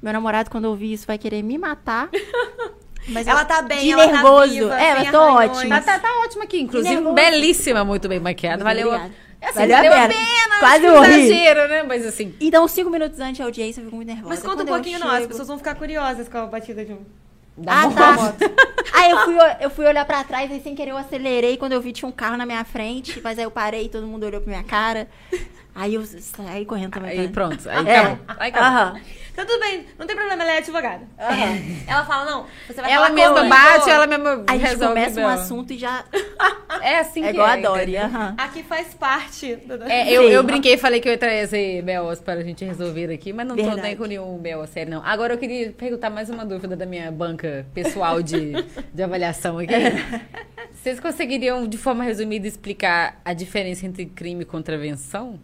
Meu namorado, quando ouvir isso, vai querer me matar. Mas Ela eu- tá bem, de ela tá nervoso. viva, é, mas tô arranhões. ótima. Tá, tá, tá ótima aqui, inclusive belíssima, muito bem maquiada. Valeu. Obrigada. É assim, Valeu a valeu a pena. pena. Quase morri. exagero, né? Mas assim. Então, cinco minutos antes da audiência, eu fico muito nervosa. Mas conta Quando um pouquinho nós, as chego- pessoas vão ficar curiosas com a batida de um. Dá Ah, uma tá. moto. Aí eu fui, eu fui olhar pra trás, aí sem querer eu acelerei. Quando eu vi, tinha um carro na minha frente. Mas aí eu parei, todo mundo olhou pra minha cara. Aí eu saí correndo também. Aí pra- pronto. Aí É. acabou. Aí acabou. Aham. Tá tudo bem, não tem problema, ela é advogada. Ela fala, não, você vai Ela falar mesma com- bate, ela mesma Aí a gente resolve. começa um assunto e já. É assim É que igual a é, Dory. entendeu? aham. Aqui faz parte. do- É, eu, eu brinquei e falei que eu ia trazer Belos para a gente resolver aqui, mas não tô Verdade. nem com nenhum Bel a sério, não. Agora eu queria perguntar mais uma dúvida da minha banca pessoal de, de avaliação aqui. Vocês conseguiriam, de forma resumida, explicar a diferença entre crime e contravenção?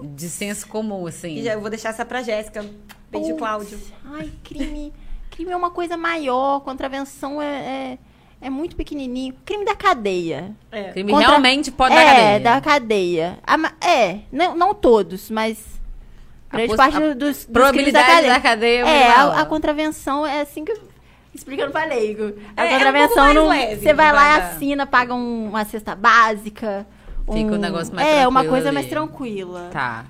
De senso comum, assim. E já eu vou deixar essa pra Jéssica. Beijo, Putz, Cláudio. Ai, crime. crime é uma coisa maior, contravenção é, é, é muito pequenininho. Crime da cadeia. É. Crime Contra- realmente pode é, dar cadeia. da cadeia. A é, não, não todos, mas. A Grande poss- parte a do- dos, dos crimes probabilidade da cadeia. da cadeia é É, a, a contravenção é assim que. eu- Explicando pra leigo. A É, é um contravenção pouco mais não. leve, Você vai lá vai e dar. assina, paga um- uma cesta básica. Fica um um- negócio mais É, uma coisa ali. mais tranquila. Tá.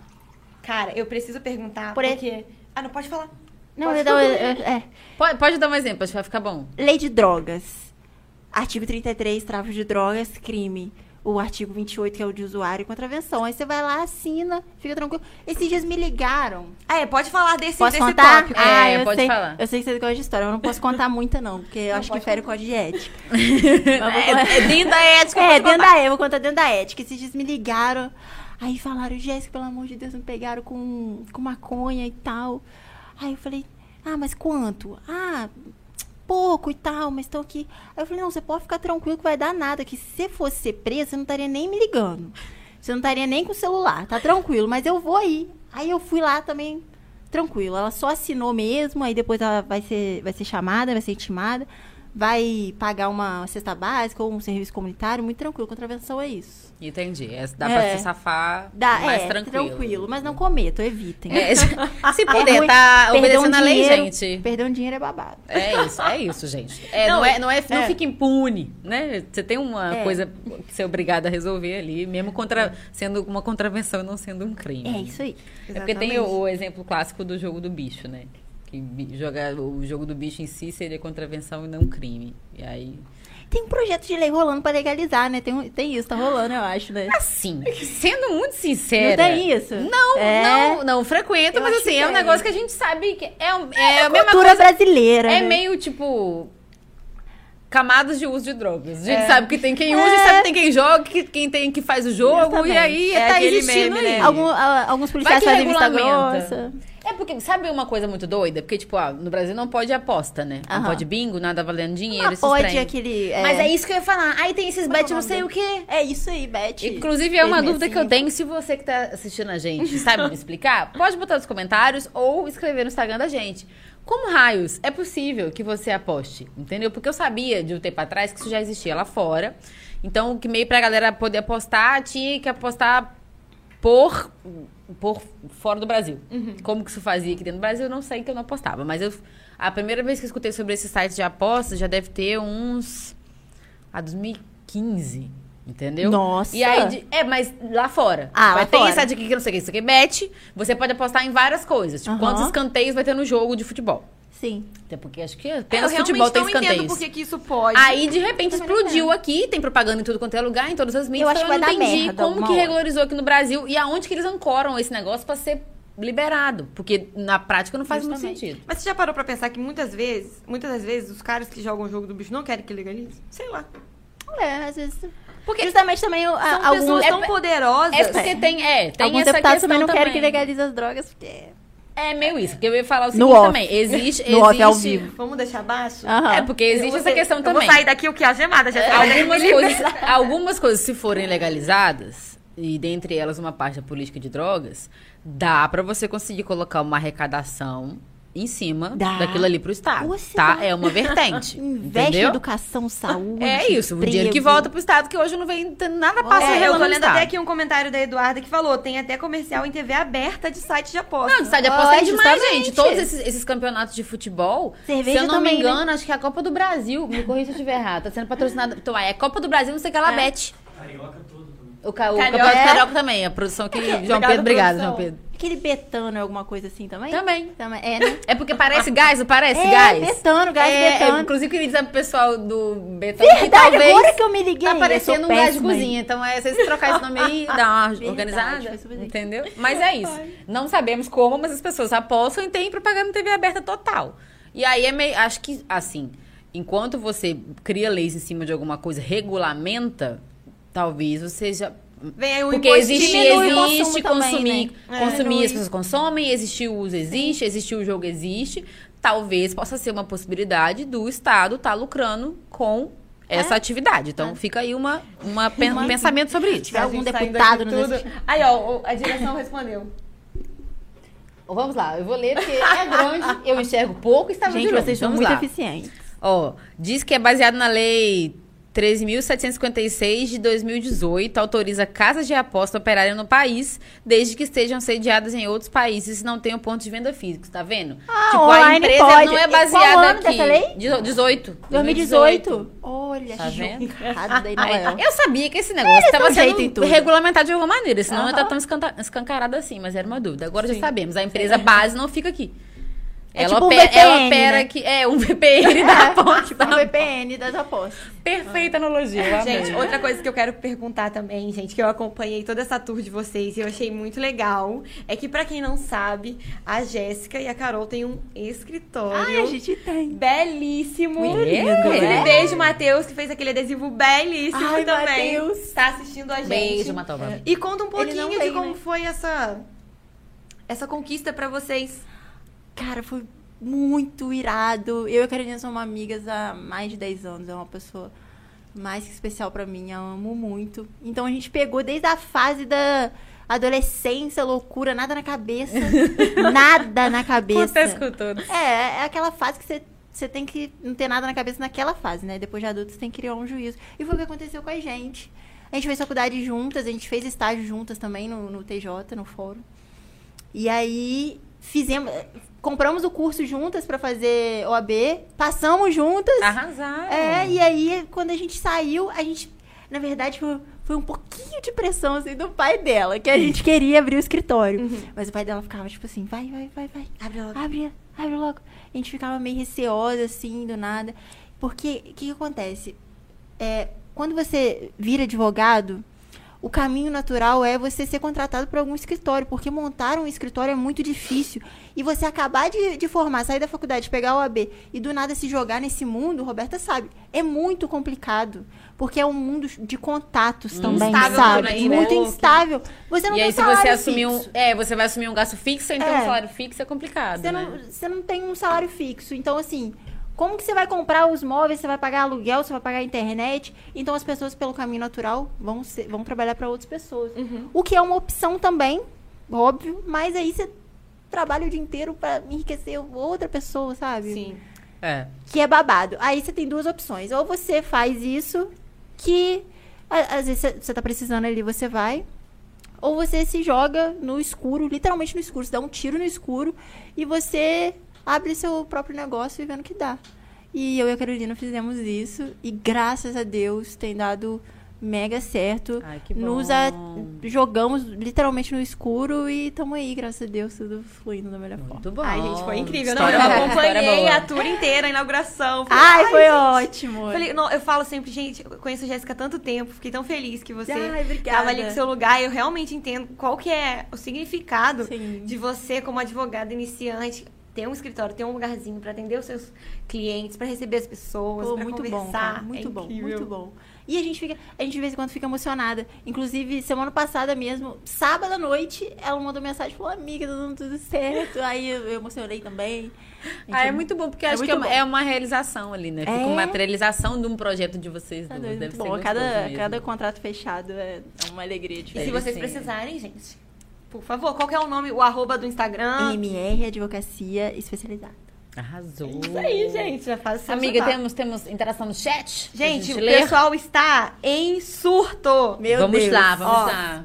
Cara, eu preciso perguntar Por porque... Ah, não pode falar. Não, Pode concluir. é, é. Pode, pode dar um exemplo, acho que vai ficar bom. Lei de drogas. Artigo 33, tráfico de drogas, crime. O artigo 28, que é o de usuário e contravenção. Aí você vai lá, assina, fica tranquilo. Esses dias me ligaram. Ah, é, pode falar desse, Posso desse contar? tópico. Ah, É, eu pode sei, falar. Eu sei que você gosta de história. Eu não posso contar muita, não, porque eu Não, acho que fere o código de ética. É, é dentro da ética. É, dentro contar. da ética, vou contar dentro da ética. Esses dias me ligaram, aí falaram, Jéssica, pelo amor de Deus, me pegaram com, com maconha e tal. Aí eu falei, ah, mas quanto? Ah, pouco e tal, mas estão aqui. Aí eu falei, não, você pode ficar tranquilo que vai dar nada, que se você fosse ser presa, você não estaria nem me ligando. Você não estaria nem com o celular, tá tranquilo, mas eu vou aí. Aí eu fui lá também, tranquilo. Ela só assinou mesmo, aí depois ela vai ser, vai ser chamada, vai ser intimada, vai pagar uma cesta básica ou um serviço comunitário, muito tranquilo. Contravenção é isso. Entendi. É, dá É. pra se safar Dá, mais é, tranquilo. mas não cometam, evitem. É, se É puder, ruim. tá obedecendo a lei, dinheiro- gente. Perder um dinheiro é babado. É isso, é isso, gente. É, Não, não, é, não, é, não é. fica impune, né? Você tem uma É. coisa que você é obrigada a resolver ali, mesmo contra, sendo uma contravenção e não sendo um crime. É isso aí. É porque tem o, Exatamente. o exemplo clássico do jogo do bicho, né? Que jogar o jogo do bicho em si seria contravenção e não crime. E aí. Tem um projeto de lei rolando pra legalizar, né? Tem, tem isso, tá rolando, eu acho, né? Assim, sendo muito sincera. Não tem isso? Não, É. não, não frequento, Eu mas assim, é um negócio que a gente sabe que é, um- é a mesma Cultura coisa. brasileira. É né? meio tipo. Camadas de uso de drogas. A gente É. sabe que tem quem usa, É. sabe que tem quem joga, que, quem tem que faz o jogo, Exatamente. e aí É tá existindo meme, aí. né? Algum- alguns policiais fazem vista grossa. É porque, sabe uma coisa muito doida? Porque, tipo, ó, no Brasil não pode aposta, né? Não Aham. pode bingo, nada valendo dinheiro, Ah, esses pode trem. aquele. É... Mas é isso que eu ia falar. Aí tem esses Como é bet o não sei o quê. É isso aí, Beth. Inclusive, é uma dúvida que eu messinho. tenho. Se você que tá assistindo a gente sabe me explicar, pode botar nos comentários ou escrever no Instagram da gente. Como raios é possível que você aposte? Entendeu? Porque eu sabia de um tempo atrás que isso já existia lá fora. Então, que meio pra galera poder apostar, tinha que apostar por, por fora do Brasil. Como que isso fazia aqui dentro do Brasil, eu não sei que eu não apostava. Mas eu, a primeira vez que eu escutei sobre esses sites de apostas já deve ter uns. A 2015. Entendeu? Nossa. E aí, de- é, mas lá fora. Ah, vai lá ter fora. esse site aqui que não sei o que, isso aqui bet. Você pode apostar em várias coisas. Tipo, Aham. quantos escanteios vai ter no jogo de futebol. Sim. Até porque acho que É, eu apenas realmente futebol tem não entendo escanteios. por que isso pode. Aí, de repente, Eu também explodiu não aqui, tem propaganda em tudo quanto é lugar, em todas as mídias. Eu acho então que vai não entendi merda como que regularizou aqui no Brasil e aonde que eles ancoram esse negócio pra ser liberado. Porque na prática não faz muito Justamente. sentido. Mas você já parou pra pensar que muitas vezes, muitas das vezes, os caras que jogam o jogo do bicho não querem que legalize? Sei lá. É, às vezes. Porque Justamente também o- a- São alguns. pessoas tão é- poderosas. É porque tem, é, tem alguns essa deputados questão também não querem que também. legalize as drogas, porque. É meio isso, porque eu ia falar o No seguinte off. também. Existe, No off, ao existe- vivo. Vamos deixar baixo? Aham. É, porque existe essa ser- questão eu também. vou sair daqui o que? A gemada, já daqui algumas coisas, algumas coisas, se forem legalizadas, e dentre elas uma parte da política de drogas, dá pra você conseguir colocar uma arrecadação em cima Dá. daquilo ali pro Estado, Você tá? É uma vertente, Investe entendeu? educação, saúde. É isso, o dinheiro que emprego. volta pro Estado, que hoje não vem, nada passa É, eu tô lendo até aqui um comentário da Eduarda que falou: tem até comercial em TV aberta de site de aposta. Não, de estádio de aposta é Ó, demais, justamente. gente. Todos esses, esses campeonatos de futebol, Cerveja se eu não também, me né? engano, acho que é a Copa do Brasil, me corrija se eu estiver errado, tá sendo patrocinada. Então, é Copa do Brasil, não sei o que ela É. bet. Carioca todo. O, ca- o Carioca. Campeonato É. Carioca também, a produção que. João Obrigada, Pedro, obrigado. João Pedro. Aquele betano é alguma coisa assim também? Também. Também. É, né? É porque parece gás, não parece É, gás? betano, gás é, betano. Inclusive, queria dizer pro pessoal do Betano que Verdade, talvez agora que eu me liguei. tá parecendo um gás de cozinha. Então, é, se vocês trocar esse nome aí, dá uma Verdade, organizada, entendeu? Mas é isso. Não sabemos como, mas as pessoas apostam e tem propaganda em TV aberta total. E aí é meio... Acho que, assim, enquanto você cria leis em cima de alguma coisa, regulamenta, talvez você já... Vem aí o Porque existe, existe consumir, né? É. consumir, Diminui. as pessoas consomem, existe o uso existe, existe o jogo existe. Talvez possa ser uma possibilidade do Estado estar lucrando com essa É. atividade. Então fica aí uma, uma pen- um pensamento sobre isso. tiver algum gente deputado nos tudo. assistindo. Aí, ó, a direção respondeu. Vamos lá, eu vou ler porque é grande, eu enxergo pouco e está Gente, muito longe. vocês são muito lá. eficientes. Ó, diz que é baseado na lei 13.756 de 2018, autoriza casas de aposta operarem no país, desde que estejam sediadas em outros países e não tenham pontos de venda físicos, tá vendo? Ah, tipo, a empresa pode. não é E qual baseada ano aqui. dessa lei? Dezo- 18. 2018. Olha, Tá vendo? Eu sabia que esse negócio estava sendo regulamentado de alguma maneira, senão não Aham. ia estar tão escancarado assim, mas era uma dúvida. Agora já sabemos, a empresa base não fica aqui. É ela, tipo um opera, ela VPN, opera né? aqui. É, um VPN da aposta. O VPN das apostas. Perfeita analogia. eu amei. Gente, outra coisa que eu quero perguntar também, gente, que eu acompanhei toda essa tour de vocês e eu achei muito legal, é que pra quem não sabe, a Jéssica e a Carol têm um escritório. Ai, a gente tem. Belíssimo. É? Inclusive, É? beijo, Matheus, que fez aquele adesivo belíssimo Ai, também. Matheus. Tá assistindo a gente. Beijo, Matoba. E conta um pouquinho não de tem, como né? foi essa essa conquista pra vocês. Cara, foi muito irado. Eu e a Carolina somos amigas há mais de 10 anos. É uma pessoa mais que especial pra mim. Eu amo muito. Então a gente pegou desde a fase da adolescência, loucura, nada na cabeça. nada na cabeça. Acontece com todos. É, é aquela fase que você, você tem que não ter nada na cabeça naquela fase, né? Depois de adulto, você tem que criar um juízo. E foi o que aconteceu com a gente. A gente fez faculdade juntas, a gente fez estágio juntas também no, no TJ, no fórum. E aí fizemos. Compramos o curso juntas pra fazer OAB, passamos juntas. Arrasaram. É, e aí, quando a gente saiu, a gente. Na verdade, foi, foi um pouquinho de pressão assim, do pai dela, que a gente queria abrir o escritório. Mas o pai dela ficava tipo assim: vai, vai, vai, vai. Abre logo. Abre, abre logo. A gente ficava meio receosa, assim, do nada. Porque o que, que acontece? É, quando você vira advogado, o caminho natural é você ser contratado por algum escritório, porque montar um escritório é muito difícil. E você acabar de, de formar, sair da faculdade, pegar o AB e do nada se jogar nesse mundo, Roberta sabe, é muito complicado. Porque é um mundo de contatos também, Instável sabe? também, né? Muito instável. Você não E tem aí, se você assumir um. fixo. É, você vai assumir um gasto fixo, então É. um salário fixo é complicado. Você né? não, você não tem um salário fixo. Então, assim, como que você vai comprar os móveis? Você vai pagar aluguel, você vai pagar a internet. Então, as pessoas, pelo caminho natural, vão, ser- vão trabalhar para outras pessoas. O que é uma opção também, óbvio. Mas aí você trabalha o dia inteiro para enriquecer outra pessoa, sabe? Sim. É. que é babado. Aí você tem duas opções. Ou você faz isso, que às vezes você- você tá precisando ali, você vai. Ou você se joga no escuro, literalmente no escuro. Você dá um tiro no escuro e você abre seu próprio negócio e vendo o que dá. E eu e a Carolina fizemos isso. E graças a Deus tem dado mega certo. Ai, que bom. Nos a- jogamos literalmente no escuro e tamo aí, graças a Deus, tudo fluindo da melhor forma. Muito bom. Ai, gente, foi incrível. Não, eu acompanhei a tour inteira, a inauguração. Falei, Ai, foi gente. ótimo. Falei, não, eu falo sempre, gente, eu conheço a Jéssica há tanto tempo, fiquei tão feliz que você Ai, obrigada. tava ali com seu lugar. Eu realmente entendo qual que é o significado Sim. de você, como advogada iniciante, ter um escritório, ter um lugarzinho pra atender os seus clientes, pra receber as pessoas, Pô, pra muito bom, conversar. cara. Muito É bom, incrível. muito bom. E a gente fica, a gente de vez em quando fica emocionada. Inclusive, semana passada mesmo, sábado à noite, ela mandou mensagem e falou, amiga, tá dando tudo certo. Aí eu, eu emocionei também. A Ah, é muito bom, porque é acho que é, bom. é uma realização ali, né? Fica É. uma materialização de um projeto de vocês Tá duas. doido, Deve muito ser bom. Cada, mesmo. cada contrato fechado é é uma alegria E se diferente. vocês precisarem, gente, por favor, qual que é o nome, o arroba do Instagram? MR Advocacia Especializada. Arrasou. Isso aí, gente, já faz seu Amiga, temos, temos interação no chat? pra Gente, o ler? pessoal está em surto. Meu vamos Deus. lá, vamos Ó. lá.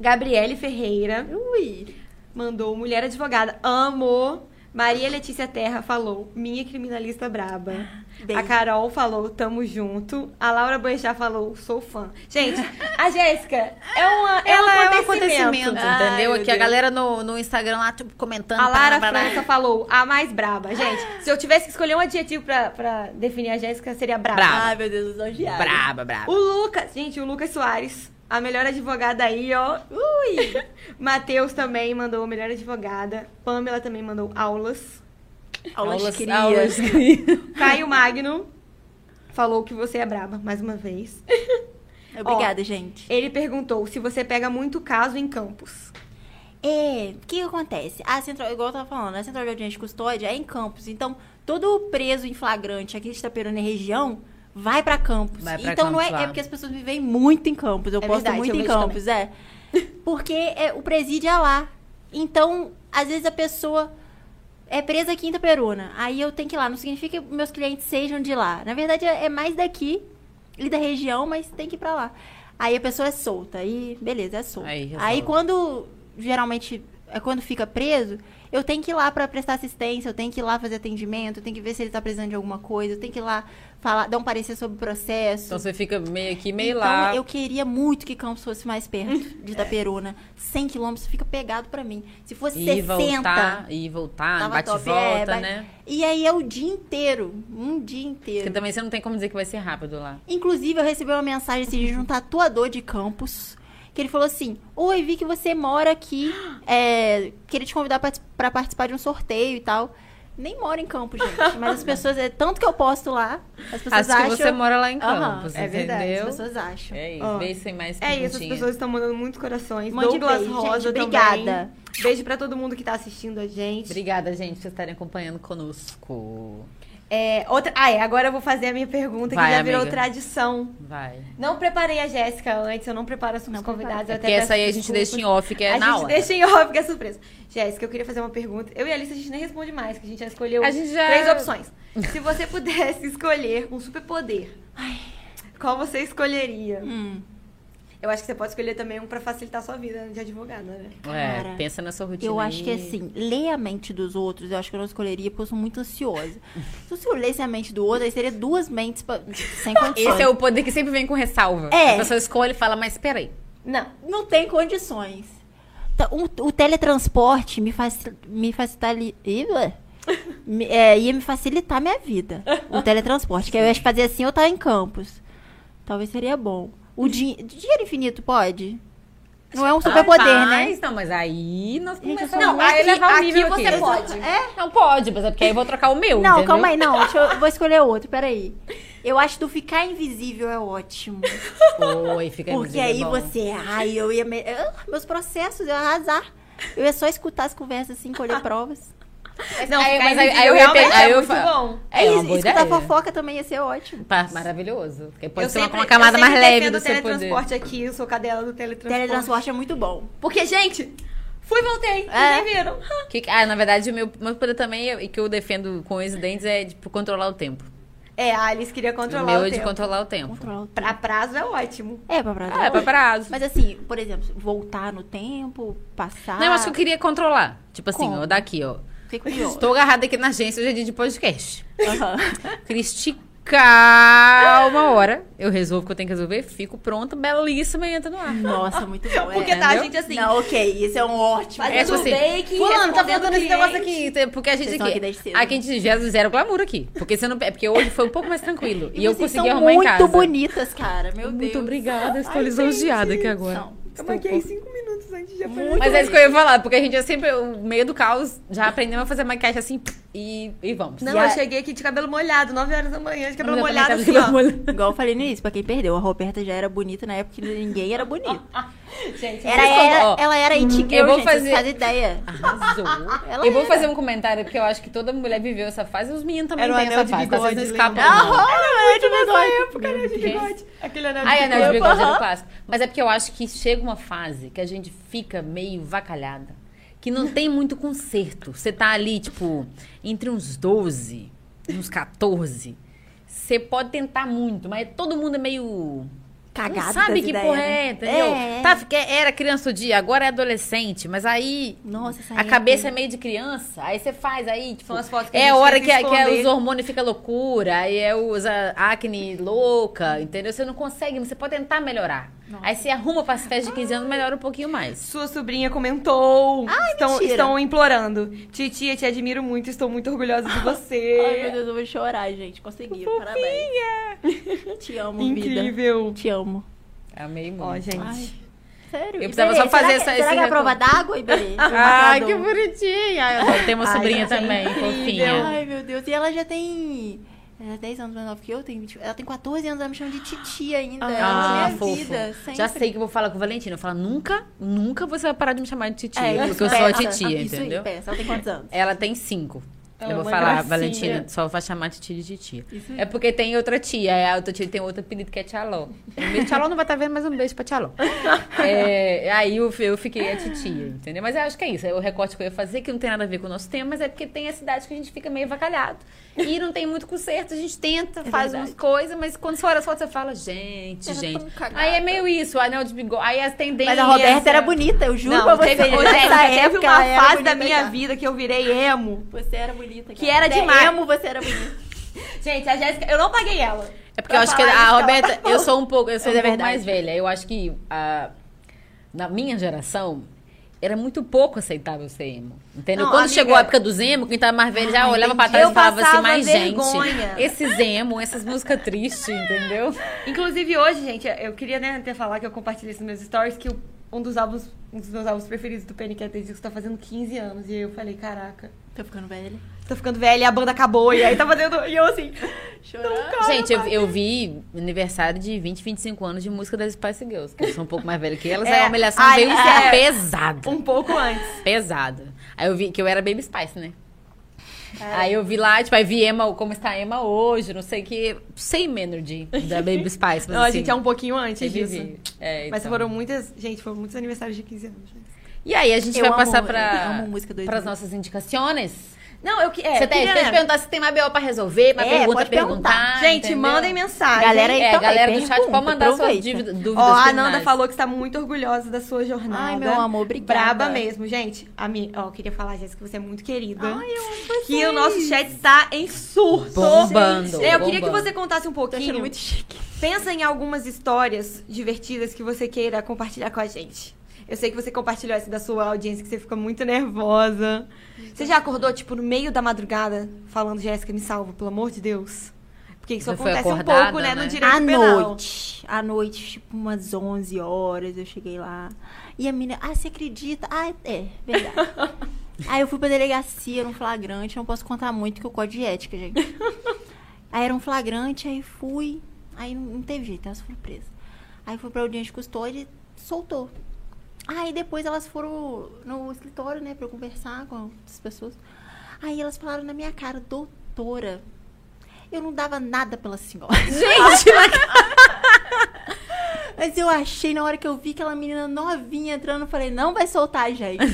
Gabriele Ferreira Ui. mandou Mulher Advogada. Amo. Maria Letícia Terra falou Minha Criminalista Braba. Beijo. A Carol falou Tamo junto. A Laura Boechat falou Sou fã. Gente, a Jéssica é uma, ela é um acontecimento. Ai, entendeu? meu Aqui a Deus. galera no, no Instagram lá, tipo, comentando. A Lara blá, blá, blá. França falou a mais braba. Gente, se eu tivesse que escolher um adjetivo pra, pra definir a Jéssica, seria braba. Braba. Ai, meu Deus, lisonjeada. Braba, braba. O Lucas, gente, o Lucas Soares, a melhor advogada aí, ó. Ui! Matheus também mandou melhor advogada. Pamela também mandou aulas. Aulas, Aulas- aulas Caio Magno falou que você é braba, mais uma vez. Obrigada, gente. Ele perguntou se você pega muito caso em campus. É, o que, que acontece? A central, igual eu tava falando, a central de audiência de custódia é em campos. Então, todo preso em flagrante aqui de Itaperuna e região vai pra campos. Vai pra então, não é, Campos lá. é porque as pessoas vivem muito em campos. Eu É posto verdade, muito eu em campos, é. Porque é, o presídio é lá. Então, às vezes a pessoa é presa aqui em Itaperuna. Aí eu tenho que ir lá. Não significa que meus clientes sejam de lá. Na verdade, é é mais daqui e da região, mas tem que ir pra lá. Aí a pessoa é solta. Aí, beleza, é solta. Aí resolve. Aí quando, geralmente, é quando fica preso, eu tenho que ir lá pra prestar assistência, eu tenho que ir lá fazer atendimento, eu tenho que ver se ele tá precisando de alguma coisa, eu tenho que ir lá falar, dar um parecer sobre o processo. Então você fica meio aqui, meio Então, lá. eu queria muito que Campos fosse mais perto de Itaperuna. 100 quilômetros fica pegado pra mim. Se fosse E 60, voltar, e voltar, bate e top. volta, É, né? E aí é o dia inteiro, um dia inteiro. Porque também você não tem como dizer que vai ser rápido lá. Inclusive, eu recebi uma mensagem assim, de um tatuador de Campos. Que ele falou assim: Oi, vi que você mora aqui. É, queria te convidar pra participar de um sorteio e tal. Nem moro em campo, gente. Mas as pessoas, é tanto que eu posto lá, as pessoas Acho acham... que você mora lá em Aham, Campos, é verdade, entendeu? as pessoas acham. É isso, Ó, vê sem mais É isso, as pessoas estão mandando muitos corações. Um monte de Douglas beijo, Rosa gente, também. obrigada. Beijo pra todo mundo que tá assistindo a gente. Obrigada, gente, por estarem acompanhando conosco. É, outra... Ah, é, agora eu vou fazer a minha pergunta, Vai, que já virou amiga. tradição. Vai. Não preparei a Jéssica antes, eu não preparo as Não convidadas. eu É até porque essa aí a gente desculpas. deixa em off, que é a na gente hora. deixa em off, que é surpresa. Jéssica, eu queria fazer uma pergunta. Eu e a Alice, a gente nem responde mais, que a gente já escolheu A gente já- três opções. Se você pudesse escolher um superpoder, qual você escolheria? Hum, Eu acho que você pode escolher também um pra facilitar a sua vida de advogada, né? É, Cara, pensa na sua rotina eu acho que aí. assim, ler a mente dos outros, eu acho que eu não escolheria porque eu sou muito ansiosa. Então, se eu lesse a mente do outro, aí seria duas mentes pra- sem condições. Esse é o poder que sempre vem com ressalva. É. A pessoa escolhe e fala, mas peraí. Não. Não tem condições. Então, o, o teletransporte me, faci me facilitaria. Me- é, ia me facilitar a minha vida. O teletransporte. Que eu ia fazer assim eu estar em campos. Talvez seria bom. O din dinheiro infinito pode? Não é um superpoder, né? Não, mas aí nós começamos Não, a aqui, elevar o aqui nível você aqui. pode. É? Não pode, mas é porque aí eu vou trocar o meu, Não, entendeu? calma aí, não. Deixa eu, vou escolher outro, peraí. Eu acho que do ficar invisível é ótimo. Oi, fica Porque invisível, aí é bom. você. Ai, eu ia. Me... ah, meus processos, eu ia arrasar. Eu ia só escutar as conversas assim, colher provas. Não, Aí- mas aí- aí eu realmente repito- aí é eu bom. É, uma isso, boa escutar fofoca também ia ser ótimo. Pá, maravilhoso. Porque pode eu ser uma, sempre, uma camada mais leve do o seu poder. teletransporte aqui, eu sou cadela do teletransporte. Teletransporte é muito bom. Porque, gente, fui e voltei. É. Vocês viram? Que- ah, na verdade, o meu, meu poder também, é- e que eu defendo com os dentes, é tipo, controlar o tempo. É, a Alice queria O controlar meu o é de tempo. controlar o tempo. Pra prazo é ótimo. É, pra prazo. Ah, é pra prazo. Mas assim, por exemplo, voltar no tempo, passar. Não, eu acho que eu queria controlar. Tipo assim, Como? ó, daqui, ó. Fiquei curiosa. Estou agarrada aqui na agência hoje é dia de podcast. Aham. Queria esticar uma hora. Eu resolvo o que eu tenho que resolver, fico pronta, belíssima e entro no ar. Nossa, muito bom. Porque é. tá, a entendeu? gente assim. Não, ok, isso é um ótimo. Fazendo É tipo assim, bake, fulano, tá faltando esse negócio aqui. Porque a gente Vocês aqui, aqui aqui a gente gera zero glamour aqui. Porque, você não, é porque hoje foi um pouco mais tranquilo. E, eu vocês consegui são arrumar em muito casa. bonitas, cara. Meu Deus. Muito obrigada, estou Ai, lisonjeada aqui agora. Não. Eu maquiei cinco minutos antes de aparecer. Mas é isso que eu ia falar, porque a gente é sempre, o meio do caos, já aprendemos a fazer maquiagem assim e, e vamos. Não, E a- eu cheguei aqui de cabelo molhado, 9 horas da manhã, de cabelo molhado assim, cabelo ó. molhado. Igual eu falei no início, pra quem perdeu, a Roberta já era bonita na época que ninguém era bonito. Gente, Era, era- ó, ela era it girl, eu vou gente, fazer- fazem ideia. Arrasou. Ela eu vou era. fazer um comentário, porque eu acho que toda mulher viveu essa fase, e os meninos também Era têm anel essa fase, tá? vocês não bigode, escapam. Aham, eu de bigode. época, né, de bigode. Aquele anel de Ai, anel de bigode. bigode era o clássico. Mas é porque eu acho que chega uma fase que a gente fica meio vacalhada. Que não tem muito conserto. Você tá ali, tipo, entre uns 12, uns 14. Você pode tentar muito, mas todo mundo é meio. Cagado não sabe que ideias, porra né? é, entendeu? É. Tá, era criança o dia, agora é adolescente, mas aí Nossa, essa a cabeça é meio de criança, aí você faz aí, tipo, São as fotos que a é gente a hora que, que é esconder. os hormônios ficam loucura, aí é os a, acne louca, entendeu? Você não consegue, você pode tentar melhorar. Aí você arruma para as festas de 15 anos, melhora um pouquinho mais. Sua sobrinha comentou. estão, mentira. estão implorando. Titia, te admiro muito, estou muito orgulhosa de você. Ai, meu Deus, eu vou chorar, gente. Conseguiram, parabéns. Te amo, vida. Incrível. Te amo. Amei muito. Ó, gente. Ai, sério. Eu precisava Iberê, só fazer será essa- que, Será que é a prova d'água, Iberê? Ai, Do que bonitinha. Ai, Eu tenho uma Ai, sobrinha gente, é também, fofinha. Ai, meu Deus. E ela já tem... Ela é 10 anos mais nova que eu, tem 20... ela tem 14 anos, ela me chama de titia ainda. Ah, ela é minha fofo. vida, Já sei que eu vou falar com o Valentino. Eu falo, nunca, nunca você vai parar de me chamar de titia. É, porque eu sou a titia, Isso entendeu? Aí, peça. Ela tem quantos anos? Ela tem cinco. Ela eu é vou falar, gracinha. Valentina, só vai chamar titia de titia. Isso aí. É porque tem outra tia, aí a outra tia tem outro apelido que é Tchaló. Tchaló não vai estar vendo, mas um beijo pra Tchaló. É, aí eu, eu fiquei a titia, entendeu? Mas eu acho que é isso, é o recorte que eu ia fazer, que não tem nada a ver com o nosso tema, mas é porque tem a cidade que a gente fica meio avacalhado. E não tem muito conserto, a gente tenta, faz verdade. umas coisas, mas quando você olha as fotos, você fala, gente, Era gente. Aí é meio isso, o anel de bigode, aí as tendências... Mas a Roberta era bonita, eu juro pra Não, você. teve, Nessa Jéssica, teve época, uma fase da minha já. vida que eu virei emo. Você era bonita. Que cara. era Até demais. emo, você era bonita. Gente, a Jéssica, eu não paguei ela. É porque eu Pra acho que a Roberta, eu sou um pouco, eu sou um é pouco verdade. mais velha. Eu acho que a, na minha geração era muito pouco aceitável ser emo. Entendeu? Não, Quando amiga- chegou a época dos emo, quem tava mais velho já Ah, olhava pra entendi. trás Eu e falava assim, mais vergonha. gente. Esses emo, essas músicas tristes, entendeu? Inclusive hoje, gente, eu queria né, até falar que eu compartilhei isso nos meus stories, que um dos álbuns, um dos meus álbuns preferidos do Penny Cat Disco tá fazendo 15 anos. E eu falei, caraca. Tô ficando velha. Tô ficando velha e a banda acabou. E aí tá fazendo. E eu assim. Chorando. Gente, eu, eu vi aniversário de 20, 25 anos de música das Spice Girls, que eu sou um pouco mais velha que elas, É. a humilhação Ai, veio é. pesada. Um pouco antes. Pesada. Aí eu vi que eu era Baby Spice, né? Aí eu vi lá, tipo, aí vi Emma, como está a Emma hoje, não sei o que. Same energy da Baby Spice. Mas, Não, a assim, gente é um pouquinho antes disso. É, Mas então. foram muitas. Gente, foram muitos aniversários de 15 anos. gente. E aí, a gente Eu vai amo- passar eu para amo música 2000. as nossas indicações. Não, eu que. É, você tem, queria- perguntar se tem mais BO pra resolver, uma É, pergunta, pode perguntar. perguntar. Gente, entendeu? mandem mensagem. Galera aí É, também, galera do chat pode mandar suas dívida- dúvidas. Ó, a criminais. falou que está muito orgulhosa da sua jornada. Ai, meu amor, obrigada. Braba mesmo, gente. A minha, ó, eu queria falar, Jéssica, que você é muito querida. Ai, eu amo que o nosso chat está em surto. Bombando, Eu queria que bombando. você contasse um pouquinho. muito chique. Pensa em algumas histórias divertidas que você queira compartilhar com a gente. Eu sei que você compartilhou essa da sua audiência, que você fica muito nervosa. Você já acordou, tipo, no meio da madrugada, falando, Jéssica, me salva, pelo amor de Deus? Porque isso Já acontece um pouco, né, né? no direito À penal. noite. À noite, tipo, umas 11 horas, eu cheguei lá. E a menina, ah, você acredita? Ah, é, verdade. aí eu fui pra delegacia, era um flagrante, não posso contar muito que o código de ética, gente. aí era um flagrante, aí fui. Aí não, não teve jeito, elas foram presas. Aí fui pra audiência de custódia e soltou. Aí depois elas foram no escritório, né, pra eu conversar com as pessoas. Aí elas falaram na minha cara, doutora, eu não dava nada pela senhora. Gente, Mas eu achei, na hora que eu vi aquela menina novinha entrando, eu falei, não vai soltar, gente.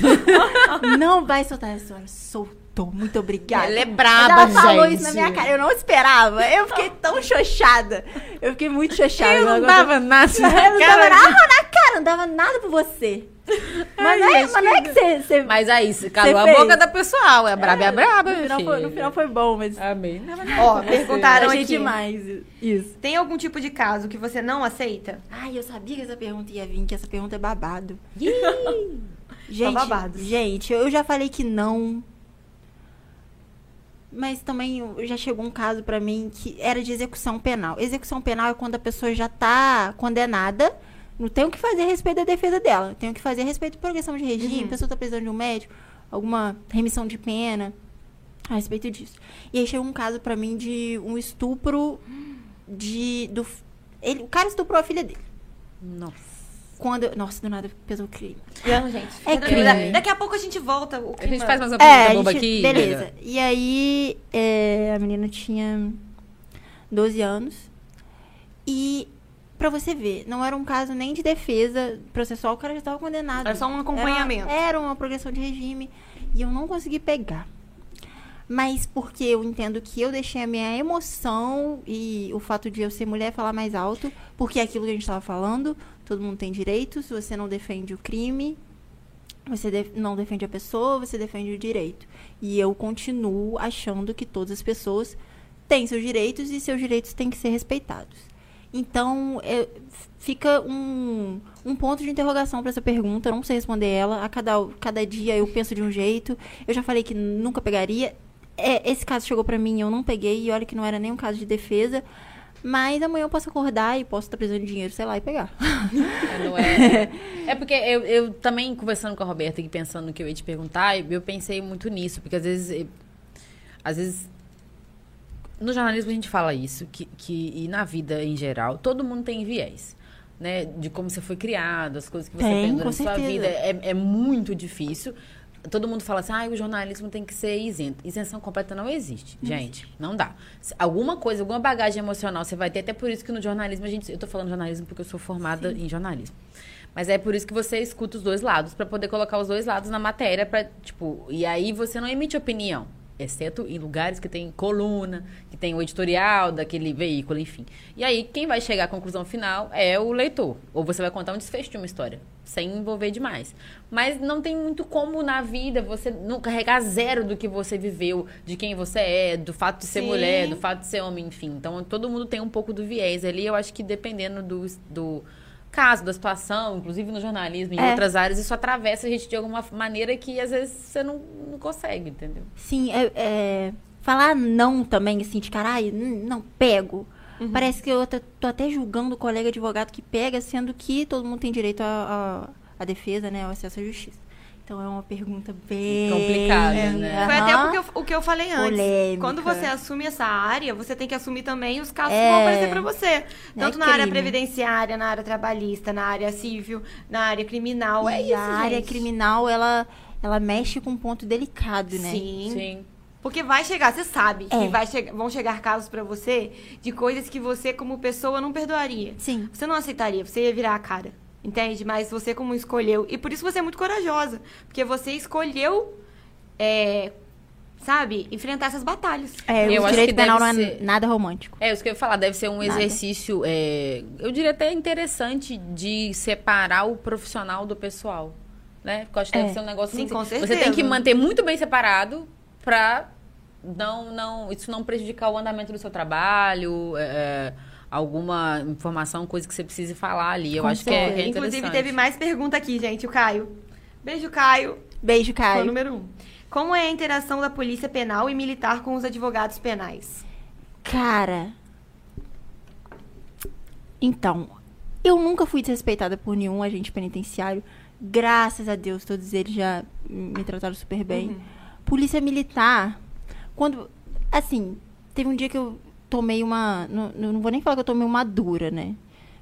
não vai soltar. A senhora soltou, muito obrigada. Ela é braba, ela falou gente. isso na minha cara, eu não esperava. Eu fiquei tão xoxada. Eu fiquei muito xoxada. eu não dava nada Eu na não dava cara. nada na cara, não dava nada pra você. Mas, não, é, mas não é que você... você Mas aí, se calou a fez. boca da pessoal. É braba, é braba, no, final foi, no final foi bom, mas... Amém. Ó, perguntaram aqui. demais isso. Tem algum tipo de caso que você não aceita? Ai, eu sabia que essa pergunta ia vir, que essa pergunta é babado. Gente, babados. gente, eu já falei que não. Mas também já chegou um caso pra mim que era de execução penal. Execução penal é quando a pessoa já tá condenada, não tem o que fazer a respeito da defesa dela. Tem o que fazer a respeito de progressão de regime, a pessoa tá precisando de um médico, alguma remissão de pena a respeito disso. E aí chegou um caso pra mim de um estupro de do ele, o cara estuprou a filha dele. Nossa. Quando eu- nossa, do nada pesou o crime. Não, gente. É tranquila. Daqui a pouco a gente volta. O A gente clima- faz mais uma É, pergunta gente- aqui. beleza. E aí, é, a menina tinha 12 anos. E, pra você ver, não era um caso nem de defesa processual, o cara já estava condenado. Era só um acompanhamento. Era, era uma progressão de regime. E eu não consegui pegar. Mas porque eu entendo que eu deixei a minha emoção e o fato de eu ser mulher falar mais alto, porque é aquilo que a gente estava falando, todo mundo tem direitos, você não defende o crime, você def- não defende a pessoa, você defende o direito. E eu continuo achando que todas as pessoas têm seus direitos e seus direitos têm que ser respeitados. Então, é, fica um, um ponto de interrogação para essa pergunta. Eu não sei responder ela. A cada, cada dia eu penso de um jeito. Eu já falei que nunca pegaria. É, esse caso chegou para mim, eu não peguei. E olha que não era nem um caso de defesa. Mas amanhã eu posso acordar e posso estar precisando de dinheiro, sei lá, e pegar. É, Não é, é porque eu, eu também, conversando com a Roberta e pensando no que eu ia te perguntar, eu pensei muito nisso, porque às vezes. eh, Às vezes. No jornalismo a gente fala isso, que, que, e na vida em geral, todo mundo tem viés. Né, de como você foi criado, as coisas que você Tem, aprendeu na sua vida. É, é muito difícil. Todo mundo fala assim, ah, o jornalismo tem que ser isento. Isenção completa não existe, gente. Não dá. Alguma coisa, alguma bagagem emocional você vai ter, até por isso que no jornalismo a gente. Eu tô falando jornalismo porque eu sou formada em jornalismo. Mas é por isso que você escuta os dois lados, pra poder colocar os dois lados na matéria, para tipo, e aí você não emite opinião, exceto em lugares que tem coluna, que tem o editorial daquele veículo, enfim. E aí quem vai chegar à conclusão final é o leitor, ou você vai contar um desfecho de uma história, sem envolver demais. Mas não tem muito como na vida você não carregar zero do que você viveu, de quem você é, do fato de ser Sim. mulher, do fato de ser homem, enfim. Então todo mundo tem um pouco do viés ali. Eu acho que dependendo do, do caso, da situação, inclusive no jornalismo, em É. outras áreas, isso atravessa a gente de alguma maneira que às vezes você não, não consegue, entendeu? Sim, é, é, falar não também, assim, de caralho, não pego. Parece que eu tô, até julgando o colega advogado que pega, sendo que todo mundo tem direito à defesa, né, ao acesso à justiça. Então é uma pergunta bem Complicada, É, né? Foi até aham. o que, eu, o que eu falei antes. Polêmica. Quando você assume essa área, você tem que assumir também os casos que É. vão aparecer pra você. Tanto na área crime. previdenciária, na área trabalhista, na área civil, na área criminal. É E isso, a área gente. criminal, ela, ela mexe com um ponto delicado, né? Sim. Sim. Porque vai chegar, você sabe que É. vai che- vão chegar casos pra você de coisas que você, como pessoa, não perdoaria. Sim. Você não aceitaria, você ia virar a cara. Entende? Mas você como escolheu. E por isso você é muito corajosa. Porque você escolheu, é, sabe, enfrentar essas batalhas. É, Eu acho que penal não é ser- nada romântico. É, isso que eu ia falar, deve ser um Nada. exercício, é, eu diria até interessante de separar o profissional do pessoal, né? Porque eu acho que É. deve ser um negócio Sim, assim, com Você tem que manter muito bem separado pra não, não, isso não prejudicar o andamento do seu trabalho, é, alguma informação, coisa que você precise falar ali. Eu Com acho que é, que é certeza. Inclusive, teve mais pergunta aqui, gente. O Caio. Beijo, Caio. Beijo, Foi o Caio. número um. Como é a interação da polícia penal e militar com os advogados penais? Cara. Então, eu nunca fui desrespeitada por nenhum agente penitenciário. Graças a Deus, todos eles já me trataram super bem. Polícia militar, quando. Assim, teve um dia que eu tomei uma. Não, não vou nem falar que eu tomei uma dura, né?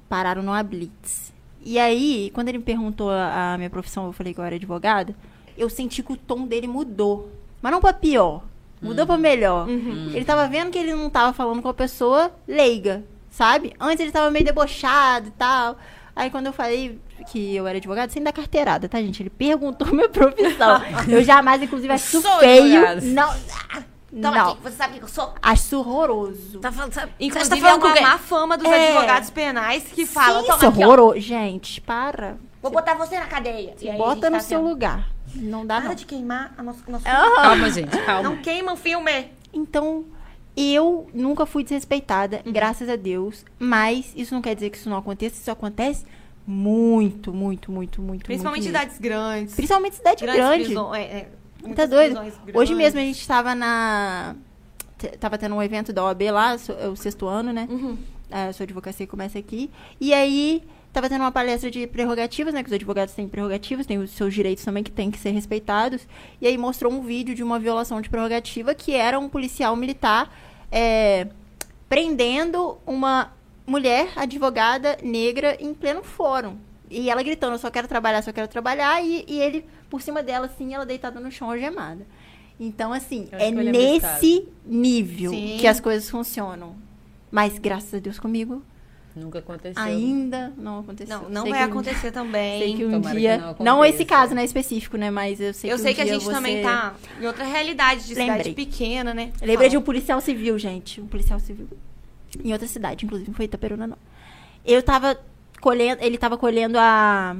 Pararam numa blitz. E aí, quando ele me perguntou a, a minha profissão, eu falei que eu era advogada, eu senti que o tom dele mudou. Mas não pra pior. Mudou pra melhor. Ele tava vendo que ele não tava falando com a pessoa leiga, sabe? Antes ele tava meio debochado e tal. Aí quando eu falei que eu era advogado, sem dar carteirada, tá, gente? Ele perguntou minha profissão. eu jamais, inclusive, acho Sou feio. Não. Não. você sabe quem eu sou? Acho horroroso. Tá falando, sabe, Inclusive, você tá é falando com uma má fama dos É. advogados penais que falam... Sim, "Toma isso é aqui, ó, horroroso. Gente, para. Vou botar você na cadeia. E aí, Bota tá no seu assim, lugar. Não dá, Para não. de queimar a nossa... nosso Calma, gente, calma. Não queima o filme. Então, eu nunca fui desrespeitada, graças a Deus. Mas isso não quer dizer que isso não aconteça. Isso acontece muito, muito, muito, muito. Principalmente em muito cidades grandes. Principalmente cidade grandes grande. é, é, Tá doido? Hoje mesmo a gente tava na. Tava tendo um evento da OAB lá, so- é o sexto ano, né? Uhum. A sua advocacia começa aqui. E aí, tava tendo uma palestra de prerrogativas, né? Que os advogados têm prerrogativas, têm os seus direitos também que têm que ser respeitados. E aí mostrou um vídeo de uma violação de prerrogativa que era um policial militar é, prendendo uma mulher advogada negra em pleno fórum. E ela gritando, eu só quero trabalhar, só quero trabalhar. E, e ele, por cima dela, assim, ela deitada no chão, algemada. Então, assim, Eu é que eu nesse nível Sim. que as coisas funcionam. Mas, graças a Deus, comigo, Nunca aconteceu. ainda não aconteceu. Não, não Sei vai que um acontecer dia- também. Sei que um Tomara que dia. não Não, esse caso, né, específico, né? Mas eu sei eu que sei um que a gente você... também tá em outra realidade de cidade Lembrei. pequena, né? Lembrei de um policial civil, gente. Um policial civil. Em outra cidade, inclusive, não foi Itaperuna, não. Eu tava colhendo, ele tava colhendo a,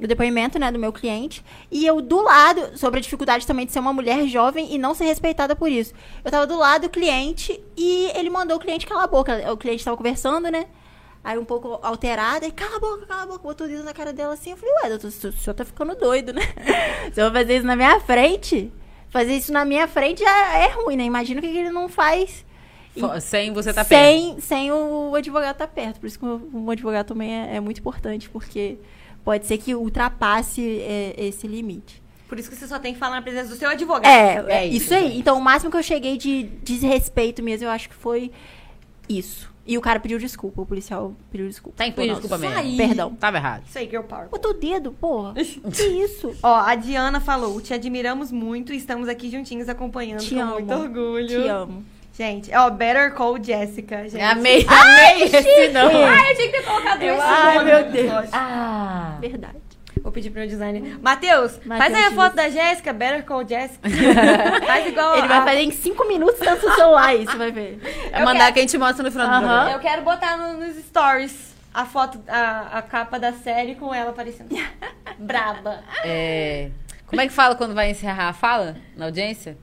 o depoimento, né, do meu cliente. E eu do lado, sobre a dificuldade também de ser uma mulher jovem e não ser respeitada por isso. Eu tava do lado do cliente e ele mandou o cliente calar a boca. O cliente tava conversando, né? Aí um pouco alterada, e cala a boca, cala a boca, botou o dedo na cara dela assim. Eu falei, ué, doutor, o senhor tá ficando doido, né? Se eu fazer isso na minha frente, fazer isso na minha frente já é ruim, né? Imagina o que, que ele não faz. Sem você tá perto. sem, sem o advogado estar perto. Por isso que o, o advogado também é, é muito importante, porque pode ser que ultrapasse é, esse limite. Por isso que você só tem que falar na presença do seu advogado. É, é é isso, isso, aí. gente. Então, o máximo que eu cheguei de desrespeito mesmo, eu acho que foi isso. E o cara pediu desculpa, o policial pediu desculpa. Tá em Falou, desculpa "Nossa, mesmo. Perdão. Tava errado. Isso aí, girl power. Botou o dedo, porra. que isso? Ó, a Diana falou, te admiramos muito e estamos aqui juntinhos acompanhando Te com amo. muito orgulho. Te amo. Gente, ó, Better Call Jessica, gente. Amei, amei esse não. Ai, eu tinha que ter colocado esse Ai, nome meu no Deus. Ah. Verdade. Vou pedir pro meu designer. Matheus, faz aí a foto da Jéssica, Better Call Jessica. faz igual Ele a... vai fazer em cinco minutos tanto o celular isso, vai ver. É mandar que a gente mostra no final do programa. Eu quero botar no- nos stories a foto, a, a capa da série com ela aparecendo. Braba. É, Como é que fala quando vai encerrar a fala na audiência?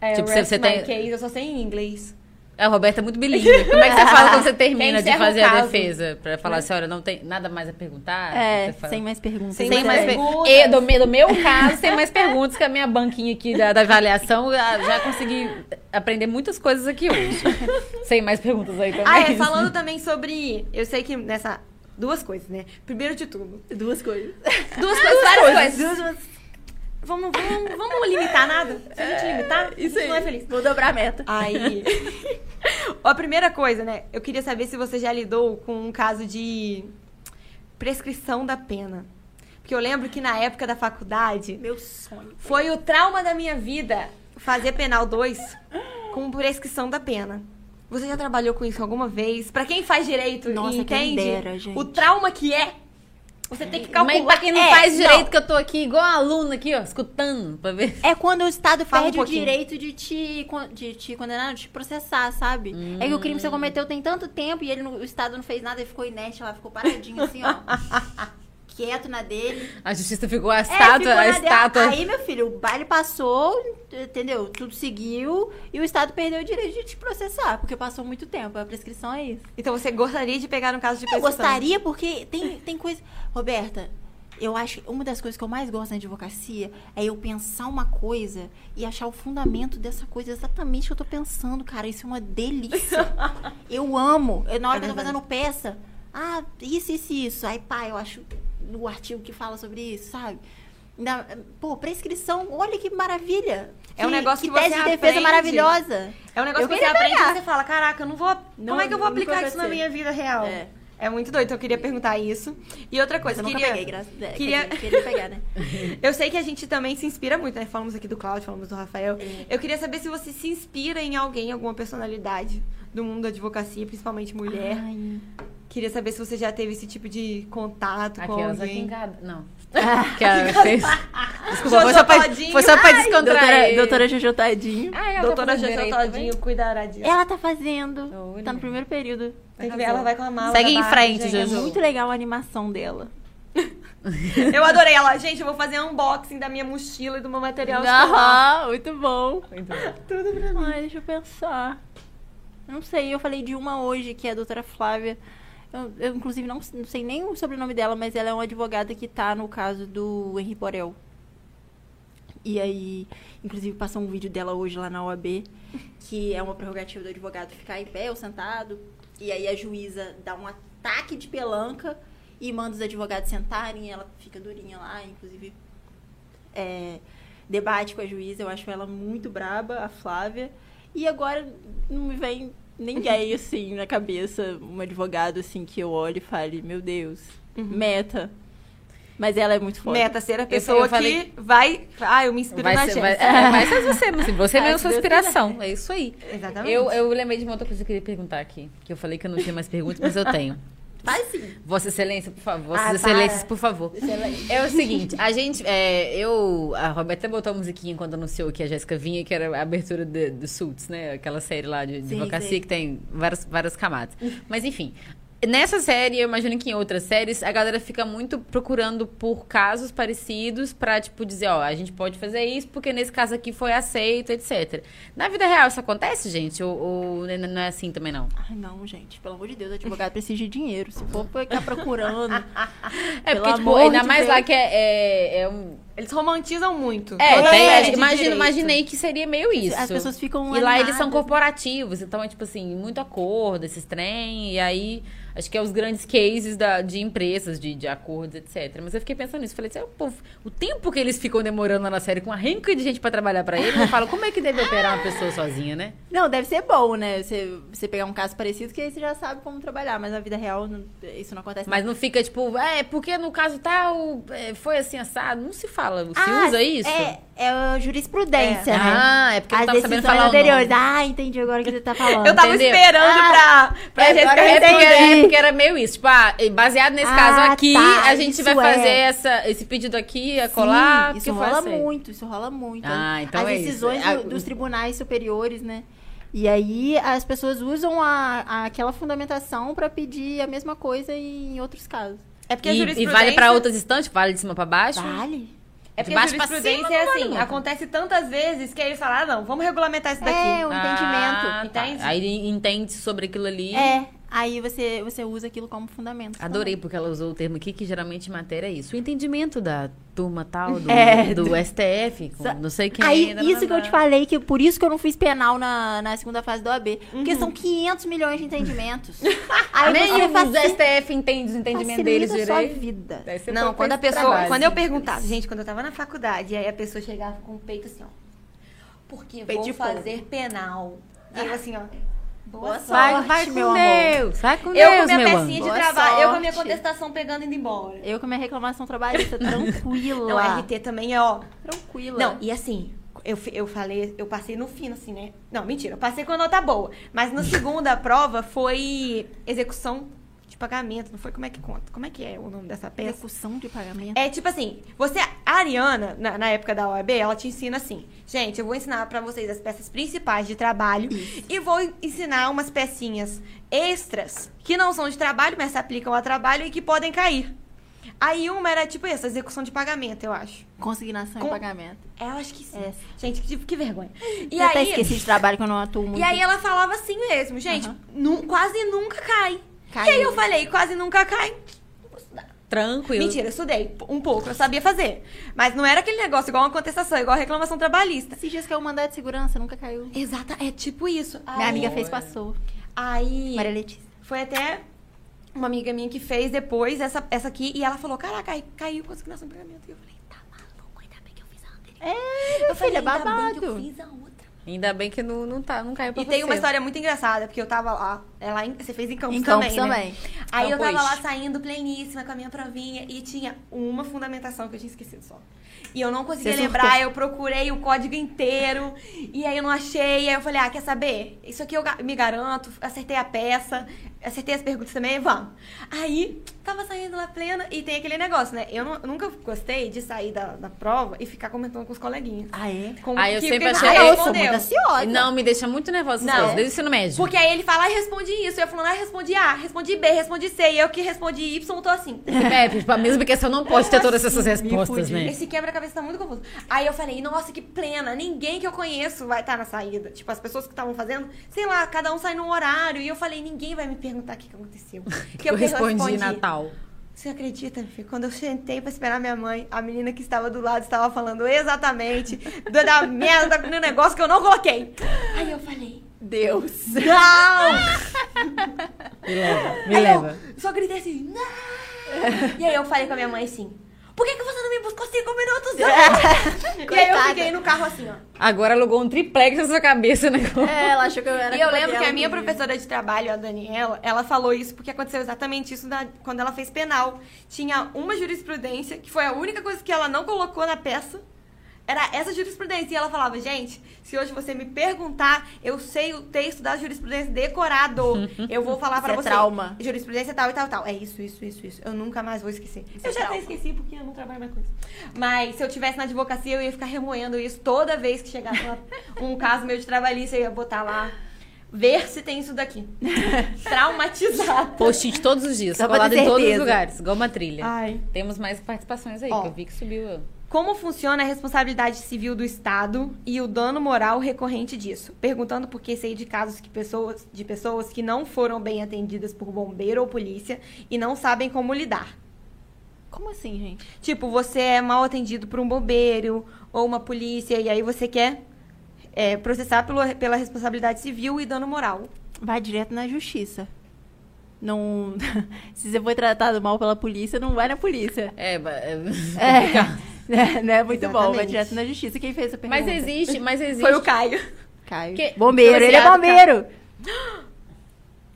É, Tipo, rest você my tem- case, eu só sei em inglês. É, o Roberto é muito bilíngue. Como é que você fala quando você termina de fazer a defesa? Pra falar assim, olha, não tem nada mais a perguntar? É, Você fala- sem mais perguntas. Sem Sem mais mais perguntas. perguntas. E do, me- do meu caso, sem mais perguntas, que a minha banquinha aqui da, da avaliação já, já consegui aprender muitas coisas aqui hoje. sem mais perguntas aí também. Ah, é, falando também sobre... Eu sei que nessa... Duas coisas, né? Primeiro de tudo. Duas coisas. Duas coisas, várias coisas. Duas, Vamos, vamos, vamos limitar nada? Se a gente limitar, a gente não é feliz. Vou dobrar a meta. Aí. a primeira coisa, né? Eu queria saber se você já lidou com um caso de prescrição da pena. Porque eu lembro que na época da faculdade Meu sonho. foi o trauma da minha vida fazer penal 2 com prescrição da pena. Você já trabalhou com isso alguma vez? Pra quem faz direito Nossa, e quem entende dera, gente. o trauma que é, você tem que calcular. Mas pra quem não É, faz direito, não. que eu tô aqui igual a aluna aqui, ó, escutando, pra ver. É quando o Estado Fala um perde o pouquinho. direito de te, de te condenar, de te processar, sabe? É que o crime que você cometeu tem tanto tempo e ele o Estado não fez nada, ele ficou inerte lá, ficou paradinho assim, ó. quieto na dele. A justiça ficou a É, estátua, ficou a dela. estátua. Aí, meu filho, o baile passou, entendeu? Tudo seguiu e o Estado perdeu o direito de te processar, porque passou muito tempo. A prescrição é isso. Então você gostaria de pegar um caso de Eu prescrição? gostaria, porque tem, tem coisa. Roberta, eu acho que uma das coisas que eu mais gosto na advocacia é eu pensar uma coisa e achar o fundamento dessa coisa exatamente que eu tô pensando, cara. Isso é uma delícia. eu amo. Eu, na hora É que eu tô verdade. fazendo peça, ah, isso, isso, isso. Aí, pá, eu acho no artigo que fala sobre isso, sabe? Ainda- Pô, prescrição, olha que maravilha. É um negócio que tese você de defesa aprende. maravilhosa. É um negócio Eu que você queria aprende e você fala, caraca, eu não vou. Não, como é que eu vou aplicar isso na minha vida real? É. É muito doido, então eu queria perguntar isso. E outra Mas coisa, eu queria. peguei, graças a Deus. queria- Queria pegar, né? Eu sei que a gente também se inspira muito, né? Falamos aqui do Cláudio, falamos do Rafael. É. Eu queria saber se você se inspira em alguém, alguma personalidade do mundo da advocacia, principalmente mulher. Ai. Queria saber se você já teve esse tipo de contato com Aquelas aqui alguém. em cada... Não. que ela fez... Desculpa, foi Jojo só pra, foi só pra Doutora, descontrair. doutora Jojo Tadinho. Ah, tá Doutora Jojo direito também? Todinho cuidaradinho. Ela tá fazendo. Olha. Tá no primeiro período. Tem que ver, ela vai com a mala. Segue em frente, gente. É Jojo. muito legal a animação dela. Eu adorei ela. Gente, eu vou fazer um unboxing da minha mochila e do meu material escolar. Aham, muito bom. Muito bom. Tudo pra mim. Ai, deixa eu pensar. Não sei, eu falei de uma hoje, que é a doutora Flávia. Eu, eu, inclusive, não, não sei nem o sobrenome dela, mas ela é uma advogada que tá no caso do Henri Borel. E aí, inclusive, passou um vídeo dela hoje lá na OAB, que é uma prerrogativa do advogado ficar em pé ou sentado. E aí a juíza dá um ataque de pelanca e manda os advogados sentarem, ela fica durinha lá, inclusive é, debate com a juíza, eu acho ela muito braba, a Flávia. E agora não me vem ninguém assim na cabeça, um advogado assim que eu olhe e fale, meu Deus, meta. Mas ela é muito forte. Meta ser a eu pessoa falei- que vai. Ah, eu me inspiro Vai na ser, gente. vai, é, vai ser você, assim, você Ah, mesmo sua inspiração. É isso aí. Exatamente. Eu, eu lembrei de uma outra coisa que eu queria perguntar aqui. Que eu falei que eu não tinha mais perguntas, mas eu tenho. Faz sim. Vossa Excelência, por favor. Ah, Vossas para. Excelências, por favor. É o seguinte, a gente. é, eu. A Roberta botou a musiquinha quando anunciou que a Jéssica vinha, que era a abertura do Suits, né? Aquela série lá de advocacia que tem várias, várias camadas. Mas enfim. Nessa série, eu imagino que em outras séries, a galera fica muito procurando por casos parecidos pra, tipo, dizer, ó, a gente pode fazer isso porque nesse caso aqui foi aceito, etc. Na vida real isso acontece, gente? Ou, ou não é assim também, não? Ai, não, gente, pelo amor de Deus, advogado precisa de dinheiro. Se for ficar procurando. É Pelo porque, tipo, ainda de mais Deus. lá que é, é, é um, Eles romantizam muito. É, tem- de imagino, imaginei que seria meio isso. As pessoas ficam E lá eles são animadas. corporativos, então é tipo assim, muito acordo, esses trem, e aí acho que é os grandes cases da, de empresas, de, de acordos, etc. Mas eu fiquei pensando nisso, falei assim, "Ah, pô, o tempo que eles ficam demorando lá na série com a renca de gente pra trabalhar pra eles, eu falo, como é que deve operar uma pessoa sozinha, né? Não, deve ser bom, né? Você, você pegar um caso parecido, que aí você já sabe como trabalhar. Mas na vida real, não- isso não acontece. Mas não fica tipo, é, porque no caso tal, é, foi assim assado, não se fala, se Ah, usa isso? É, é a jurisprudência, É. né? Ah, é porque eu As tava sabendo falar o anteriores. Ah, entendi agora o que você tá falando. Eu tava Entendeu? esperando Ah, pra, pra é, agora eu É porque, é porque era meio isso. Tipo, ah, baseado nesse Ah, caso aqui, tá, a gente isso vai fazer é. essa, esse pedido aqui, a Sim, colar. isso porque foi rola assim. muito, isso rola muito. Ah, então As é isso. decisões Ah, do- dos tribunais superiores, né? E aí as pessoas usam a, a- aquela fundamentação pra pedir a mesma coisa em outros casos. É porque a E, e jurisprudência... vale pra outras instantes? Vale de cima pra baixo? Vale? É porque De a baixo pra jurisprudência cima, é vale assim, acontece tantas vezes que aí eles falam, ah, não, vamos regulamentar isso daqui. É, o Ah, entendimento. tá. Entende? Aí entende sobre aquilo ali. É. Aí você, você usa aquilo como fundamento. Adorei, porque ela usou o termo aqui, que geralmente em matéria é isso. O entendimento da turma tal, do, É. do STF, com não sei quem. Aí, blá, blá, isso que eu te falei, que por isso que eu não fiz penal na, na segunda fase do AB. Porque Uhum. são 500 milhões de entendimentos. Aí dos faci- STF entende os entendimentos deles a sua direito. vida. Não, quando a pessoa. trabalho. Quando eu perguntava, gente, quando eu tava na faculdade, aí a pessoa chegava com o peito assim, ó. Porque Peito vou fazer penal. E eu assim, ó. Boa, sorte. Vai, sorte, vai com meu amor. Deus. Vai com Eu Deus, com minha meu pecinha de trabalho, eu com a minha contestação pegando e indo embora. Eu com a minha reclamação trabalhista, tranquila. Não, RT também é, ó. Tranquila. Não, e assim, eu, eu falei, eu passei no fino, assim, né? Não, mentira, eu passei com a nota boa. Mas na segunda prova foi execução de pagamento, não foi? Como é que conta? Como é que é o nome dessa peça? Execução de pagamento. É tipo assim, você, a Ariana, na, na época da OAB, ela te ensina assim, gente, eu vou ensinar pra vocês as peças principais de trabalho e vou ensinar umas pecinhas extras que não são de trabalho, mas se aplicam a trabalho e que podem cair. Aí uma era tipo essa, execução de pagamento, eu acho. Consignação Com- e pagamento. É, eu acho que sim. É. Gente, que, que vergonha. E eu até aí, esqueci de trabalho que eu não atuo muito. e aí ela falava assim mesmo, gente, nu- quase nunca cai. E aí eu falei, quase nunca cai. Vou estudar. Tranquilo. Mentira, eu estudei um pouco, eu sabia fazer. Mas não era aquele negócio igual uma contestação, igual a reclamação trabalhista. Esses dias que eu mandar de segurança, nunca caiu. Exata, é tipo isso. Minha amiga fez, passou. Aí Maria Letícia. foi até uma amiga minha que fez depois essa, essa aqui e ela falou: Caraca, cai- caiu consignação de pagamento. E eu falei: Tá maluco, ainda bem que eu fiz a anterior. É, Eu falei, filho, é ainda bem que eu babado. fiz a outra. Ainda bem que não, não, tá, não caiu pra E tem você. uma história muito engraçada, porque eu tava lá, ela em- você fez em Campos Em também, Campos né? também. Aí eu Campos. tava lá saindo pleníssima com a minha provinha e tinha uma fundamentação que eu tinha esquecido só. E eu não conseguia Você lembrar, surtou. eu procurei o código inteiro e aí eu não achei. Aí eu falei, ah, quer saber? Isso aqui eu me garanto, acertei a peça, acertei as perguntas também, vamos. Aí, tava saindo lá plena e tem aquele negócio, né? Eu, não- eu nunca gostei de sair da, da prova e ficar comentando com os coleguinhas. Ah, é? Com Ah, eu o que- sempre achei- Ah, eu sou respondeu. muito ansiosa. Não, me deixa muito nervosa essas Não. coisas, desde o ensino médio. Porque aí ele fala, ah, respondi isso. E eu falando, ah, respondi A, respondi B, respondi C. E eu que respondi Y, tô assim. É, tipo, a mesma questão não pode ter todas essas assim, me respostas, né? Esse quebra-cabeça tá muito confuso. Aí eu falei, nossa, que plena. Ninguém que eu conheço vai estar na saída. Tipo, as pessoas que estavam fazendo, sei lá, cada um sai num horário. E eu falei, ninguém vai me perguntar o que, que aconteceu. Que eu respondi Natal. Você acredita, meu filho? Quando eu sentei pra esperar minha mãe, a menina que estava do lado estava falando exatamente do- da merda do negócio que eu não coloquei. Aí eu falei, Deus. não! Me leva, me Aí leva. Eu só gritei assim, não! e aí eu falei com a minha mãe assim, por que, que você não me buscou cinco minutos antes? e aí eu fiquei no carro assim, ó. Agora alugou um triplex na sua cabeça, né? É, ela achou que eu era E eu lembro que a minha professora de trabalho, a Daniela, ela falou isso porque aconteceu exatamente isso na- quando ela fez penal. Tinha uma jurisprudência, que foi a única coisa que ela não colocou na peça, era essa jurisprudência. E ela falava, gente, se hoje você me perguntar, eu sei o texto da jurisprudência decorado. Eu vou falar pra Isso é você. trauma. Jurisprudência tal e tal, tal. É isso, isso, isso, isso. Eu nunca mais vou esquecer. Isso eu é já até trauma. esqueci porque eu não trabalho mais com isso. Mas se eu tivesse na advocacia, eu ia ficar remoendo isso toda vez que chegasse um caso meu de trabalhista, eu ia botar lá. Ver se tem isso daqui. Traumatizado. Post-it todos os dias, Só colado em todos os lugares, igual uma trilha. Ai. Temos mais participações aí, Ó. que eu vi que subiu. Como funciona a responsabilidade civil do Estado e o dano moral recorrente disso? Perguntando porque sei de casos que pessoas, de pessoas que não foram bem atendidas por bombeiro ou polícia e não sabem como lidar. Como assim, gente? Tipo, você é mal atendido por um bombeiro ou uma polícia e aí você quer é, processar pelo, pela responsabilidade civil e dano moral. Vai direto na justiça. Não... Se você foi tratado mal pela polícia, não vai na polícia. É, é... É, não é muito bom, vai Exatamente. direto na justiça. Quem fez essa pergunta? Mas existe, mas existe. Foi o Caio. Caio. Que- Bombeiro, ele é bombeiro.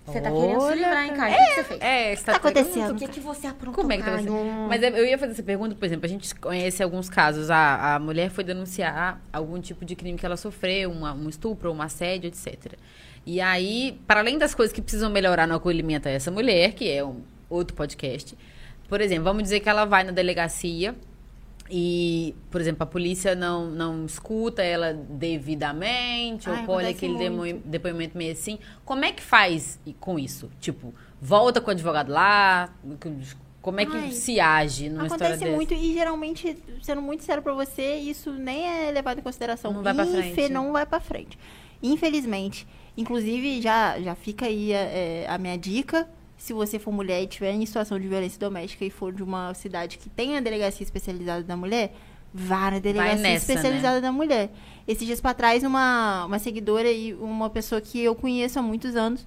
Você tá querendo se Olha, livrar, hein, Caio? O que você fez? É, você Tá acontecendo? O que, que você aprontou, Como é que tá Caio? você? Mas eu ia fazer essa pergunta, por exemplo, a gente conhece alguns casos. A, a mulher foi denunciar algum tipo de crime que ela sofreu, uma- um estupro, um assédio, etc. E aí, para além das coisas que precisam melhorar no acolhimento a essa mulher, que é um outro podcast, por exemplo, vamos dizer que ela vai na delegacia e, por exemplo, a polícia não, não escuta ela devidamente, Ai, ou colhe acontece aquele muito. depoimento meio assim. Como é que faz com isso? Tipo, volta com o advogado lá? Como é que Ai, se age numa história Acontece dessa? muito e geralmente, sendo muito sério pra você, isso nem é levado em consideração. Não vai pra frente. Não vai pra frente. Infelizmente. Inclusive, já, já fica aí é, a minha dica. Se você for mulher e estiver em situação de violência doméstica e for de uma cidade que tem a delegacia especializada da mulher, vá na delegacia nessa, especializada da mulher. Esses dias pra trás, uma, uma seguidora e uma pessoa que eu conheço há muitos anos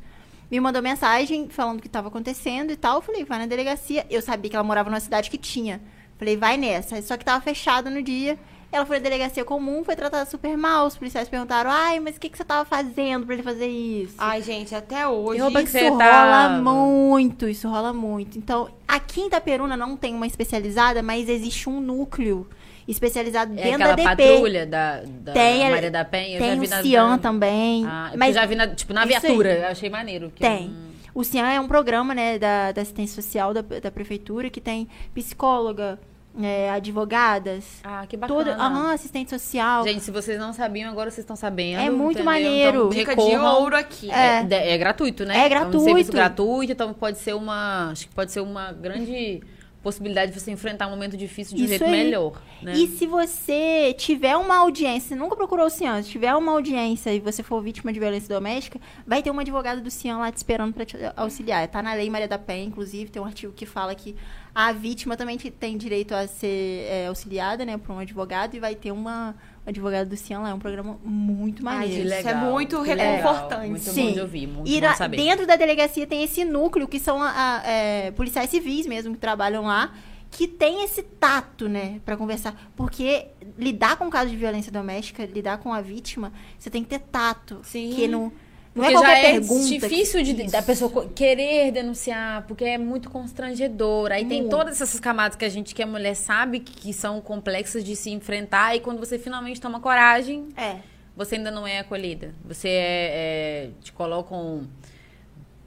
me mandou mensagem falando o que estava acontecendo e tal. Eu falei, vai na delegacia. Eu sabia que ela morava numa cidade que tinha. Falei, vai nessa. Só que tava fechado no dia. Ela foi na delegacia comum, foi tratada super mal. Os policiais perguntaram, ai, mas o que, que você tava fazendo pra ele fazer isso? Ai, gente, até hoje. Eu isso você rola muito, isso rola muito. Então, aqui em Itaperuna não tem uma especializada, mas existe um núcleo especializado É dentro aquela da DP. patrulha da, da Tem, Maria da Penha. Eu tem já vi o na, Cian também. Ah, mas mas já vi na, tipo, na viatura. Eu achei maneiro. Tem. eu- O Cian é um programa, né, da, da assistência social da, da prefeitura que tem psicóloga, é, advogadas, Ah, que bacana. tudo, aham, assistente social. Gente, se vocês não sabiam, agora vocês estão sabendo. É muito entendeu? maneiro. Então, Dica de ouro aqui. É. É, é gratuito, né? É um gratuito. serviço gratuito, então pode ser uma. Acho que pode ser uma grande possibilidade de você enfrentar um momento difícil de um Isso jeito aí. melhor. Né? E se você tiver uma audiência, você nunca procurou o Cian, se tiver uma audiência e você for vítima de violência doméstica, vai ter uma advogada do Cian lá te esperando para te auxiliar. Tá na Lei Maria da Penha, inclusive, tem um artigo que fala que a vítima também te- tem direito a ser é, auxiliada, né, por um advogado e vai ter uma advogada do Cian lá. É um programa muito Ai, maneiro. gente, isso é muito que legal. reconfortante. Muito Sim. bom de ouvir, muito E bom na- saber. dentro da delegacia tem esse núcleo, que são a- a, é, policiais civis mesmo, que trabalham lá, que tem esse tato, né, pra conversar. Porque lidar com caso de violência doméstica, lidar com a vítima, você tem que ter tato. Sim. Porque não, não Porque é já é difícil de, Isso. da pessoa querer denunciar, porque é muito constrangedor. Aí tem Muito. todas essas camadas que a gente, que a mulher sabe que, que são complexas de se enfrentar. E quando você finalmente toma coragem, É. você ainda não é acolhida. Você é, é- te colocam.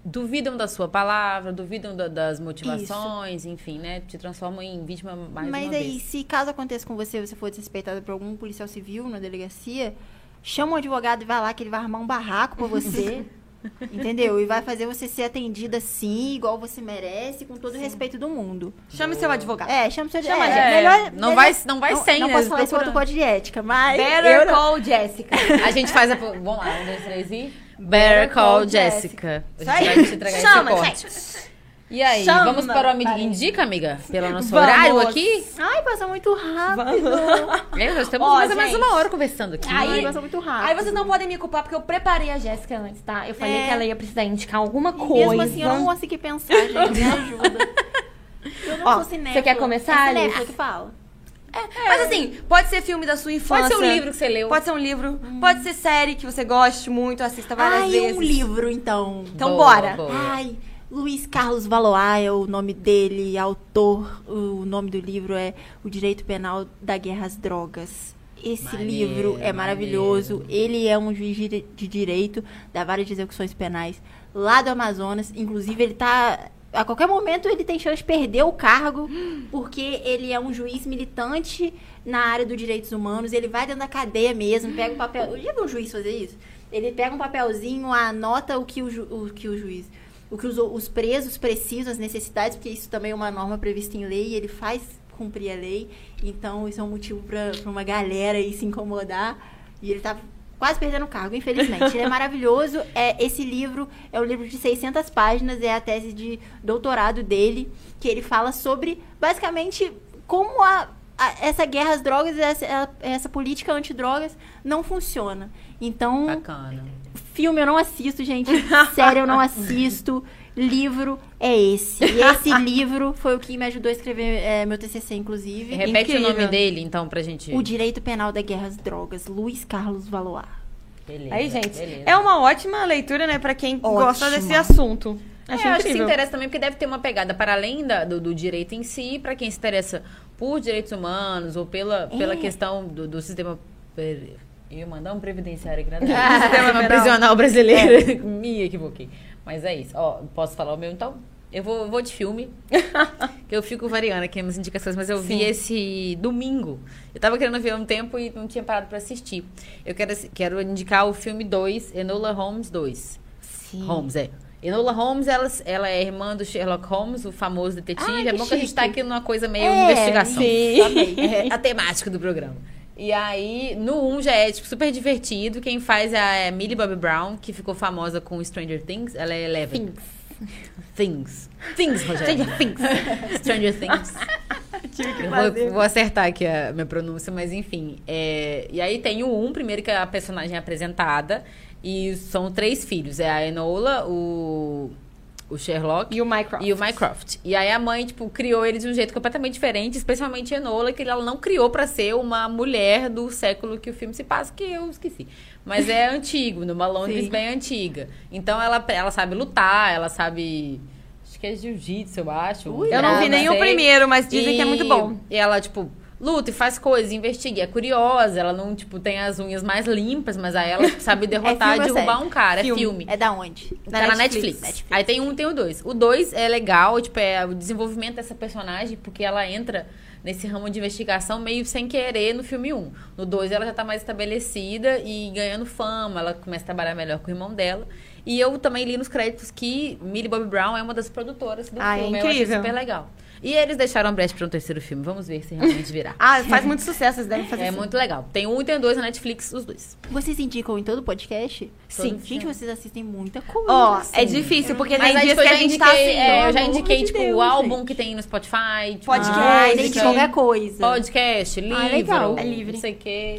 Duvidam da sua palavra, duvidam da- das motivações, enfim, né? Te transformam em vítima mais Mas uma aí, vez. se caso aconteça com você, você for desrespeitada por algum policial civil na delegacia, chama um advogado e vai lá que ele vai armar um barraco pra você. entendeu? E vai fazer você ser atendida sim, igual você merece, com todo o respeito do mundo. Chame seu advogado. É, chama seu Chama é, gente. melhor, Não melhor- vai- não vai sem, Não né? posso falar isso outro código de ética, mas. eu Better não- call Jessica. A gente faz a. Vamos lá, um, dois, três e. Better Call Jessica. A gente vai te entregar Chama, esse corte. E aí, Chama, vamos para o parente. Indica, amiga? Pelo nosso Vamos. horário aqui? Ai, passa muito rápido. É, nós temos Ó, mais gente. uma hora conversando aqui. Ai, Aí- passa muito rápido. Aí vocês não podem me culpar porque eu preparei a Jéssica antes, tá? Eu falei É. que ela ia precisar indicar alguma E coisa. Mesmo assim, eu não consegui pensar, gente. Me ajuda. Eu não Ó, sou cinéfila. você quer começar, É Alice? que fala. Mas assim, pode ser filme da sua infância. Pode ser um livro que você leu. Pode ser um livro. Pode ser série que você goste muito, assista várias Ai, vezes. um livro, então. Então Boa, bora. boa. Ai, Luiz Carlos Valois é o nome dele, autor. O nome do livro é O Direito Penal da Guerra às Drogas. Esse Maneiro, livro é maravilhoso. maneiro. Ele é um juiz de de direito da várias execuções penais lá do Amazonas. Inclusive, ele tá. A qualquer momento ele tem chance de perder o cargo, porque ele é um juiz militante na área dos direitos humanos. Ele vai dentro da cadeia mesmo, pega o papel. Já viu um juiz fazer isso? Ele pega um papelzinho, anota o que o, ju- o, que o juiz. O que os, os presos precisam, as necessidades, porque isso também é uma norma prevista em lei, e ele faz cumprir a lei. Então, isso é um motivo para uma galera aí se incomodar. E ele tá quase perdendo o cargo, infelizmente. Ele é maravilhoso. É, esse livro é um livro de 600 páginas, é a tese de doutorado dele, que ele fala sobre, basicamente, como a, a- essa guerra às drogas, essa, essa política antidrogas não funciona. Então, Bacana. Filme eu não assisto, gente. Série eu não assisto. Livro é esse. E esse livro foi o que me ajudou a escrever é, meu TCC, inclusive. Repete Incrível. o nome dele, então, pra gente. O Direito Penal da Guerra às Drogas, Luiz Carlos Valois. Beleza, Aí, gente, beleza. é uma ótima leitura, né, pra quem gosta Ótima. desse assunto. É, Achei eu acho que se interessa também, porque deve ter uma pegada para além da- do, do direito em si, para quem se interessa por direitos humanos ou pela, pela É. questão do, do sistema. Eu ia mandar um previdenciário grande. Ah, sistema prisional brasileiro. Me equivoquei. Mas é isso. Ó, posso falar o meu então? Eu vou, vou de filme. que eu fico variando aqui nas indicações, mas eu vi Sim. esse domingo. Eu tava querendo ver há um tempo e não tinha parado pra assistir. Eu quero, quero indicar o filme 2, Enola Holmes 2. Sim. Holmes, é. Enola Holmes, ela, ela é irmã do Sherlock Holmes, o famoso detetive. Ah, é bom que a gente tá aqui numa coisa meio É, investigação. sim. É a temática do programa. E aí, no 1 já é, tipo, super divertido. Quem faz é a é Millie Bobby Brown, que ficou famosa com Stranger Things. Ela é Eleven. Things. Things, Rogério. Stranger Things. Stranger Things. Vou, vou acertar aqui a minha pronúncia, mas enfim. É, e aí tem o 1, primeiro que é a personagem apresentada. E são três filhos. É a Enola, o, o Sherlock E o Mycroft. e o Mycroft. E aí a mãe, tipo, criou ele de um jeito completamente diferente, especialmente Enola, que ela não criou pra ser uma mulher do século que o filme se passa, que eu esqueci. Mas é antigo, numa Londres Sim. bem antiga. Então ela, ela sabe lutar, ela sabe. Acho que é jiu-jitsu, eu acho. Ui, Eu não vi nem o primeiro, mas dizem que é E- muito bom. E ela, tipo, luta e faz coisas, investiga, é curiosa, ela não, tipo, tem as unhas mais limpas, mas aí ela sabe derrotar filme e derrubar um cara, Filme. é filme. É da onde? Da tá na Netflix. Netflix. Aí tem um e tem o dois. O dois é legal, tipo, é o desenvolvimento dessa personagem, porque ela entra nesse ramo de investigação meio sem querer no filme 1. Um. No 2 ela já tá mais estabelecida e ganhando fama, ela começa a trabalhar melhor com o irmão dela. E eu também li nos créditos que Millie Bobby Brown é uma das produtoras do Ah, é filme. Eu achei incrível. super legal. E eles deixaram a brecha para um terceiro filme. Vamos ver se realmente virá. Ah, faz muito sucesso, eles devem fazer É assim. muito legal. Tem um e tem dois na Netflix, os dois. Vocês indicam em todo podcast? Sim. Gente, vocês assistem muita coisa. Ó, assim. é difícil, porque tem dias que a gente indiquei, tá assim, é, eu já indiquei, tipo, Deus, o álbum gente. que tem no Spotify. Tipo, Podcast, Ah, é. qualquer coisa. Podcast, livro. legal. É livre. Não sei o quê.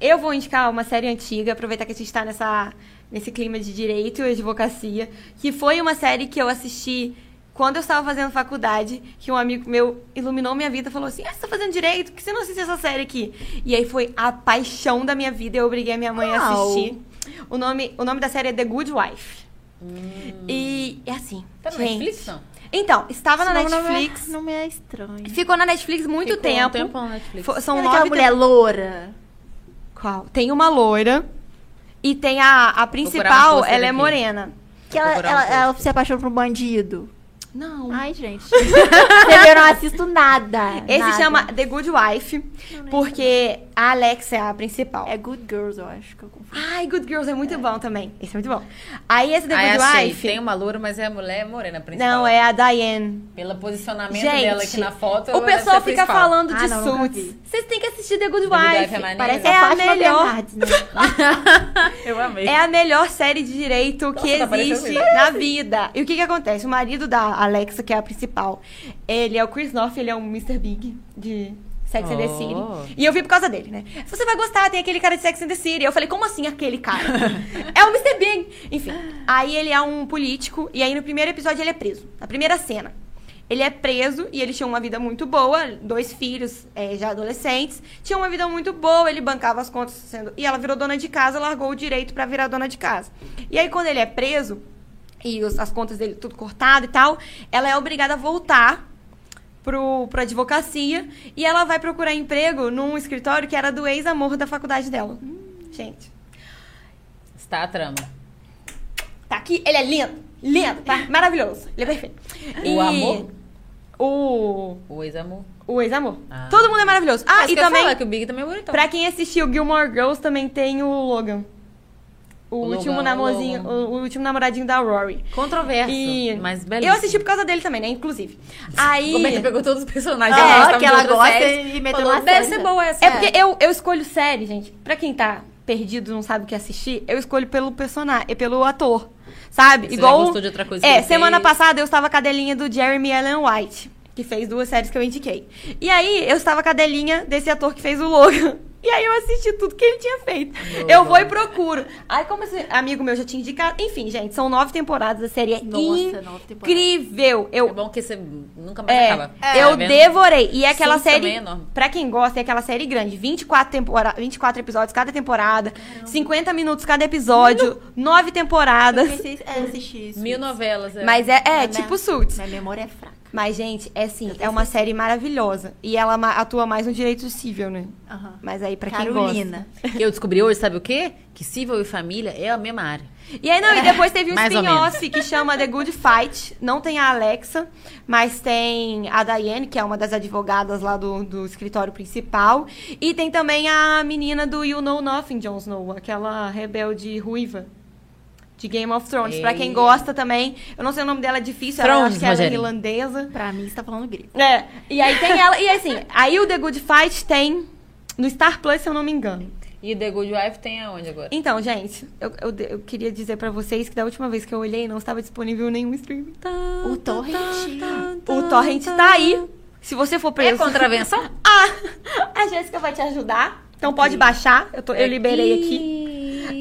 Eu vou indicar uma série antiga, aproveitar que a gente tá nessa, nesse clima de direito e advocacia, que foi uma série que eu assisti quando eu estava fazendo faculdade, que um amigo meu iluminou minha vida e falou assim: Ah, você tá fazendo direito? Por que você não assiste essa série aqui? E aí foi a paixão da minha vida, eu obriguei a minha mãe a Qual? assistir. O nome, o nome da série é The Good Wife. E é assim. Hum. Tá gente. Netflix, não? Então, estava na Esse nome Netflix. Não me é estranho. Ficou na Netflix muito Ficou um tempo. tempo na Netflix. Fo- São Era nove mulher loura. Qual? Tem uma loira e tem a, a principal, um ela é aqui. morena. Que ela, um ela, ela se apaixona por um bandido. Não. Ai, gente. Eu não assisto nada. Esse nada. chama The Good Wife, porque a Alexa é a principal. É Good Girls, eu acho que eu confundo. Ai, Good Girls é muito bom também. Esse é muito bom. Aí esse The Aí Good achei. Wife. Tem uma loura, mas é a mulher morena principal. Não, é a Diane. Pelo posicionamento Gente, dela aqui na foto. o deve pessoal fica principal. falando de Ah, não, suits. Vocês têm que assistir The Good The Good Wife. É maneiro. Parece É a a melhor. Bernardes, né? Eu amei. É a melhor série de direito Nossa, que tá existe na vida. E o que que acontece? O marido da Alexa, que é a principal, ele é o Chris North, ele é um Mr. Big de Sex and the Oh. City. E eu vi por causa dele, né? Você vai gostar, tem aquele cara de Sex and the City. Eu falei, como assim aquele cara? é o Mr. Big. Enfim, aí ele é um político e aí no primeiro episódio ele é preso. Na primeira cena. Ele é preso e ele tinha uma vida muito boa, dois filhos eh, já adolescentes. Tinha uma vida muito boa, ele bancava as contas sendo. E ela virou dona de casa, largou o direito pra virar dona de casa. E aí, quando ele é preso, e os- as contas dele tudo cortado e tal, ela é obrigada a voltar pro, pra advocacia e ela vai procurar emprego num escritório que era do ex-amor da faculdade dela. Gente, Está a trama. tá aqui, ele é lindo, lindo, tá? Maravilhoso, ele é perfeito. O amor? O, O ex-amor. o ex-amor. Ah. Todo mundo é maravilhoso. Ah, Mas e também, falar que o Big também é bonitão. pra quem assistiu Gilmore Girls, também tem o Logan. O, O último namorzinho, o o, último namoradinho da Rory. Controverso, E mas belíssimo. eu assisti por causa dele também, né? Inclusive. Aí. Como é que pegou todos os personagens? É, gostava que ela gosta séries, e meteu falou, Deve ser boa essa. É porque eu, eu escolho série, gente. Pra quem tá perdido, não sabe o que assistir, eu escolho pelo personagem, é pelo ator. Sabe? Você Igual. gostou de outra coisa É, semana fez? passada eu estava com a cadelinha do Jeremy Allen White, que fez duas séries que eu indiquei. E aí eu estava com a cadelinha desse ator que fez o Logan. E aí eu assisti tudo que ele tinha feito. Eu vou e procuro. Aí, como esse amigo meu já tinha indicado. Enfim, gente, são nove temporadas, a série é Nossa, nove temporadas. incrível. Eu É bom que você nunca mais é, acaba. eu Tá devorei. E é aquela também série, é pra quem gosta, é aquela série grande. 24, tempora 24 episódios cada temporada. 50 minutos cada episódio. Nove temporadas. Eu pensei é, assistir isso. Mil novelas. É. Mas é, é Minha- tipo Suits. Minha memória é fraca. Mas, gente, é assim, é uma série maravilhosa. E ela atua mais no direito civil, né? Aham. Mas aí, pra quem Carolina. Que eu descobri hoje, sabe o quê? Que civil e família é a mesma área. gosta. E aí, não, e depois teve um spin-off que chama The Good Fight. Não tem a Alexa, mas tem a Diane, que é uma das advogadas lá do, do escritório principal. E tem também a menina do You Know Nothing, Jon Snow, aquela rebelde ruiva. De Game of Thrones. Pra quem Ei. gosta também. Eu não sei o nome dela, é difícil. eu Thrones, acho que ela é irlandesa. Pra mim, você tá falando grego. É, e aí tem ela. E assim, aí o The Good Fight tem no Star Plus, se eu não me engano. E The Good Wife tem aonde agora? Então, gente, eu, eu, eu queria dizer pra vocês que da última vez que eu olhei, não estava disponível nenhum streaming. O Torrent. O Torrent tá aí. Se você for É preso... contravenção? Ah, a Jéssica vai te ajudar. Então pode baixar. Eu, tô- eu liberei aqui.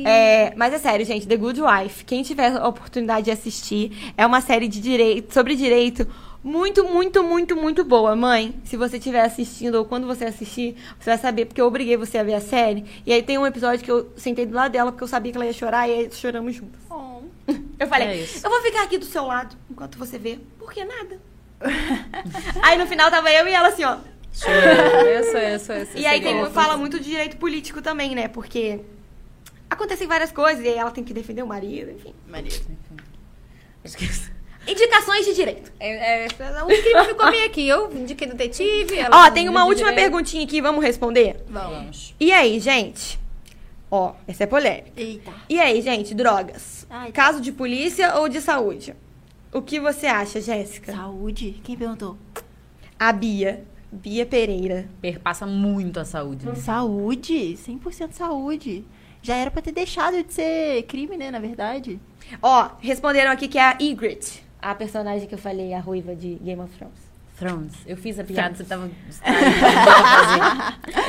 É, mas é sério, gente, The Good Wife. Quem tiver a oportunidade de assistir, é uma série de direito, sobre direito muito, muito, muito, muito boa. Mãe, se você estiver assistindo ou quando você assistir, você vai saber, porque eu obriguei você a ver a série. E aí tem um episódio que eu sentei do lado dela porque eu sabia que ela ia chorar e aí choramos juntas. Eu falei, É isso. eu vou ficar aqui do seu lado enquanto você vê. Por que nada? aí no final tava eu e ela assim, ó. Isso, isso, isso. E aí tem, fala muito de direito político também, né? Porque acontecem várias coisas e aí ela tem que defender o marido, enfim. Marido. Esqueci. Indicações de direito. É, é, o crime ficou meio aqui. Eu indiquei detetive. Ela Ó, tem uma última direito. perguntinha aqui, vamos responder? Vamos. E aí, gente? Ó, essa é polêmica. Eita. E aí, gente, drogas? Ai, tá. Caso de polícia ou de saúde? O que você acha, Jéssica? Saúde? Quem perguntou? A Bia. Bia Pereira. Perpassa muito a saúde. né? Saúde? 100% saúde. Já era pra ter deixado de ser crime, né, na verdade. Ó, responderam aqui que é a Ygritte. A personagem que eu falei, a ruiva de Game of Thrones. Thrones. Eu fiz a piada, você tava.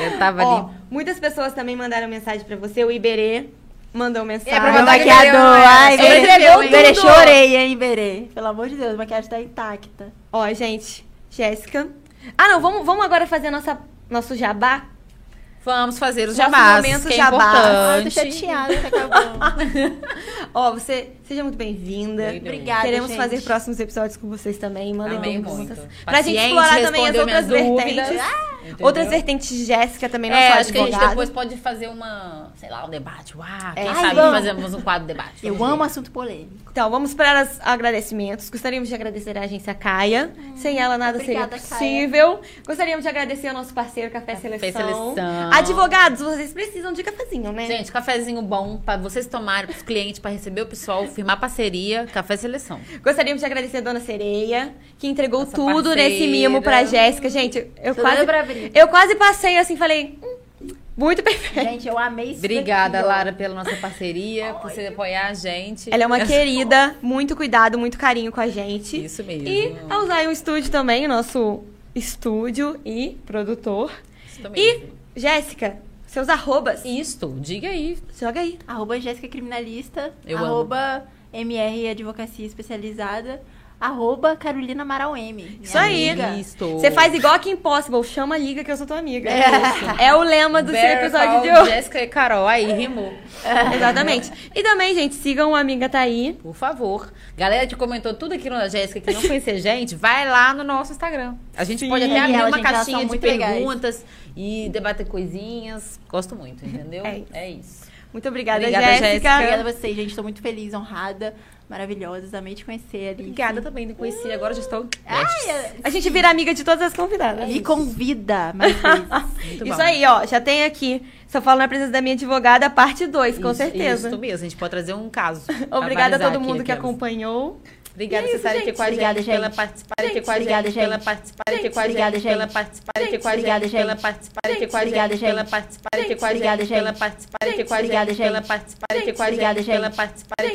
Eu tava Ó, ali. muitas pessoas também mandaram mensagem pra você. O Iberê mandou mensagem. É pra mandar maquiador. Ai, Berê Berê, escreveu Berê, Berê, tudo. chorei, hein, Berê. Pelo amor de Deus, a maquiagem tá intacta. Ó, gente, Jéssica. Ah, não, vamos, vamos agora fazer nossa, nosso jabá? Vamos fazer os jabás, momento que é jabá. Ah, eu tô chateada que acabou. Ó, você seja muito bem-vinda. Obrigada, Queremos gente. fazer próximos episódios com vocês também. Mandem Amei perguntas. muito. Pra gente explorar também as outras minhas vertentes. dúvidas. Entendeu? Outras vertentes de Jéssica também, não É, só acho que a gente depois pode fazer uma, sei lá, um debate. Uau, quem É. sabe vamos. fazemos um quadro de debate. Eu amo assunto polêmico. Então, vamos para os agradecimentos. Gostaríamos de agradecer a agência Caia. Sem ela, nada obrigada, seria possível. Gostaríamos de agradecer ao nosso parceiro Café, Seleção. Seleção. Advogados, vocês precisam de cafezinho, né? Gente, cafezinho bom pra vocês tomarem, pros clientes, pra receber o pessoal, firmar parceria, café seleção. Gostaríamos de agradecer a Dona Sereia, que entregou Nossa tudo parceira. nesse mimo pra Jéssica. Gente, eu Tô quase, eu quase passei assim, falei, hum, muito perfeito. Gente, eu amei isso Obrigada, daqui. Lara, pela nossa parceria, por você apoiar a gente. Ela é uma querida, muito cuidado, muito carinho com a gente. Isso mesmo. E a usar um estúdio também, nosso estúdio e produtor. Isso E, mesmo. Jéssica, seus arrobas. Isto, diga aí. Joga aí. Arroba Jéssica Criminalista. Eu arroba MR Advocacia Especializada. Arroba Carolina Amaral M. Isso aí. amiga. Isto. Você faz igual aqui Impossible, chama a liga que eu sou tua amiga. É. É o lema do seu episódio de hoje. Jéssica e Carol, aí rimou. Exatamente. E também, gente, sigam a amiga tá aí. Por favor. Galera que comentou tudo aqui na Jéssica, que não conhecia a gente, vai lá no nosso Instagram. A gente Sim. pode até abrir ela, uma gente, caixinha de muito legais. perguntas e debater coisinhas. Gosto muito, entendeu? É isso. É isso. Muito obrigada, Obrigada, Jéssica. Jéssica. Obrigada a vocês, gente. Estou muito feliz, honrada, maravilhosa. Amei te conhecer, Alice. Obrigada também, não conhecia, agora já estou. Ai, A gente vira amiga de todas as convidadas. Me convida mais vezes. Muito Isso bom. aí, ó. Já tem aqui. Só falo na presença da minha advogada, parte 2, com Isso- certeza. Isso mesmo, a gente pode trazer um caso. Obrigada a todo mundo que aquelas. acompanhou. Obrigada E é gente. com a gente, Obrigada, pela gente. participarem aqui Gente, com a gente, pela gente. aqui Gente, com a gente, pela aqui Gente, com a gente, pela participarem aqui com a Obrigada, gente, pela participarem aqui com a Obrigada, gente, pela aqui com a Obrigada, gente, pela aqui com a Obrigada, gente, pela aqui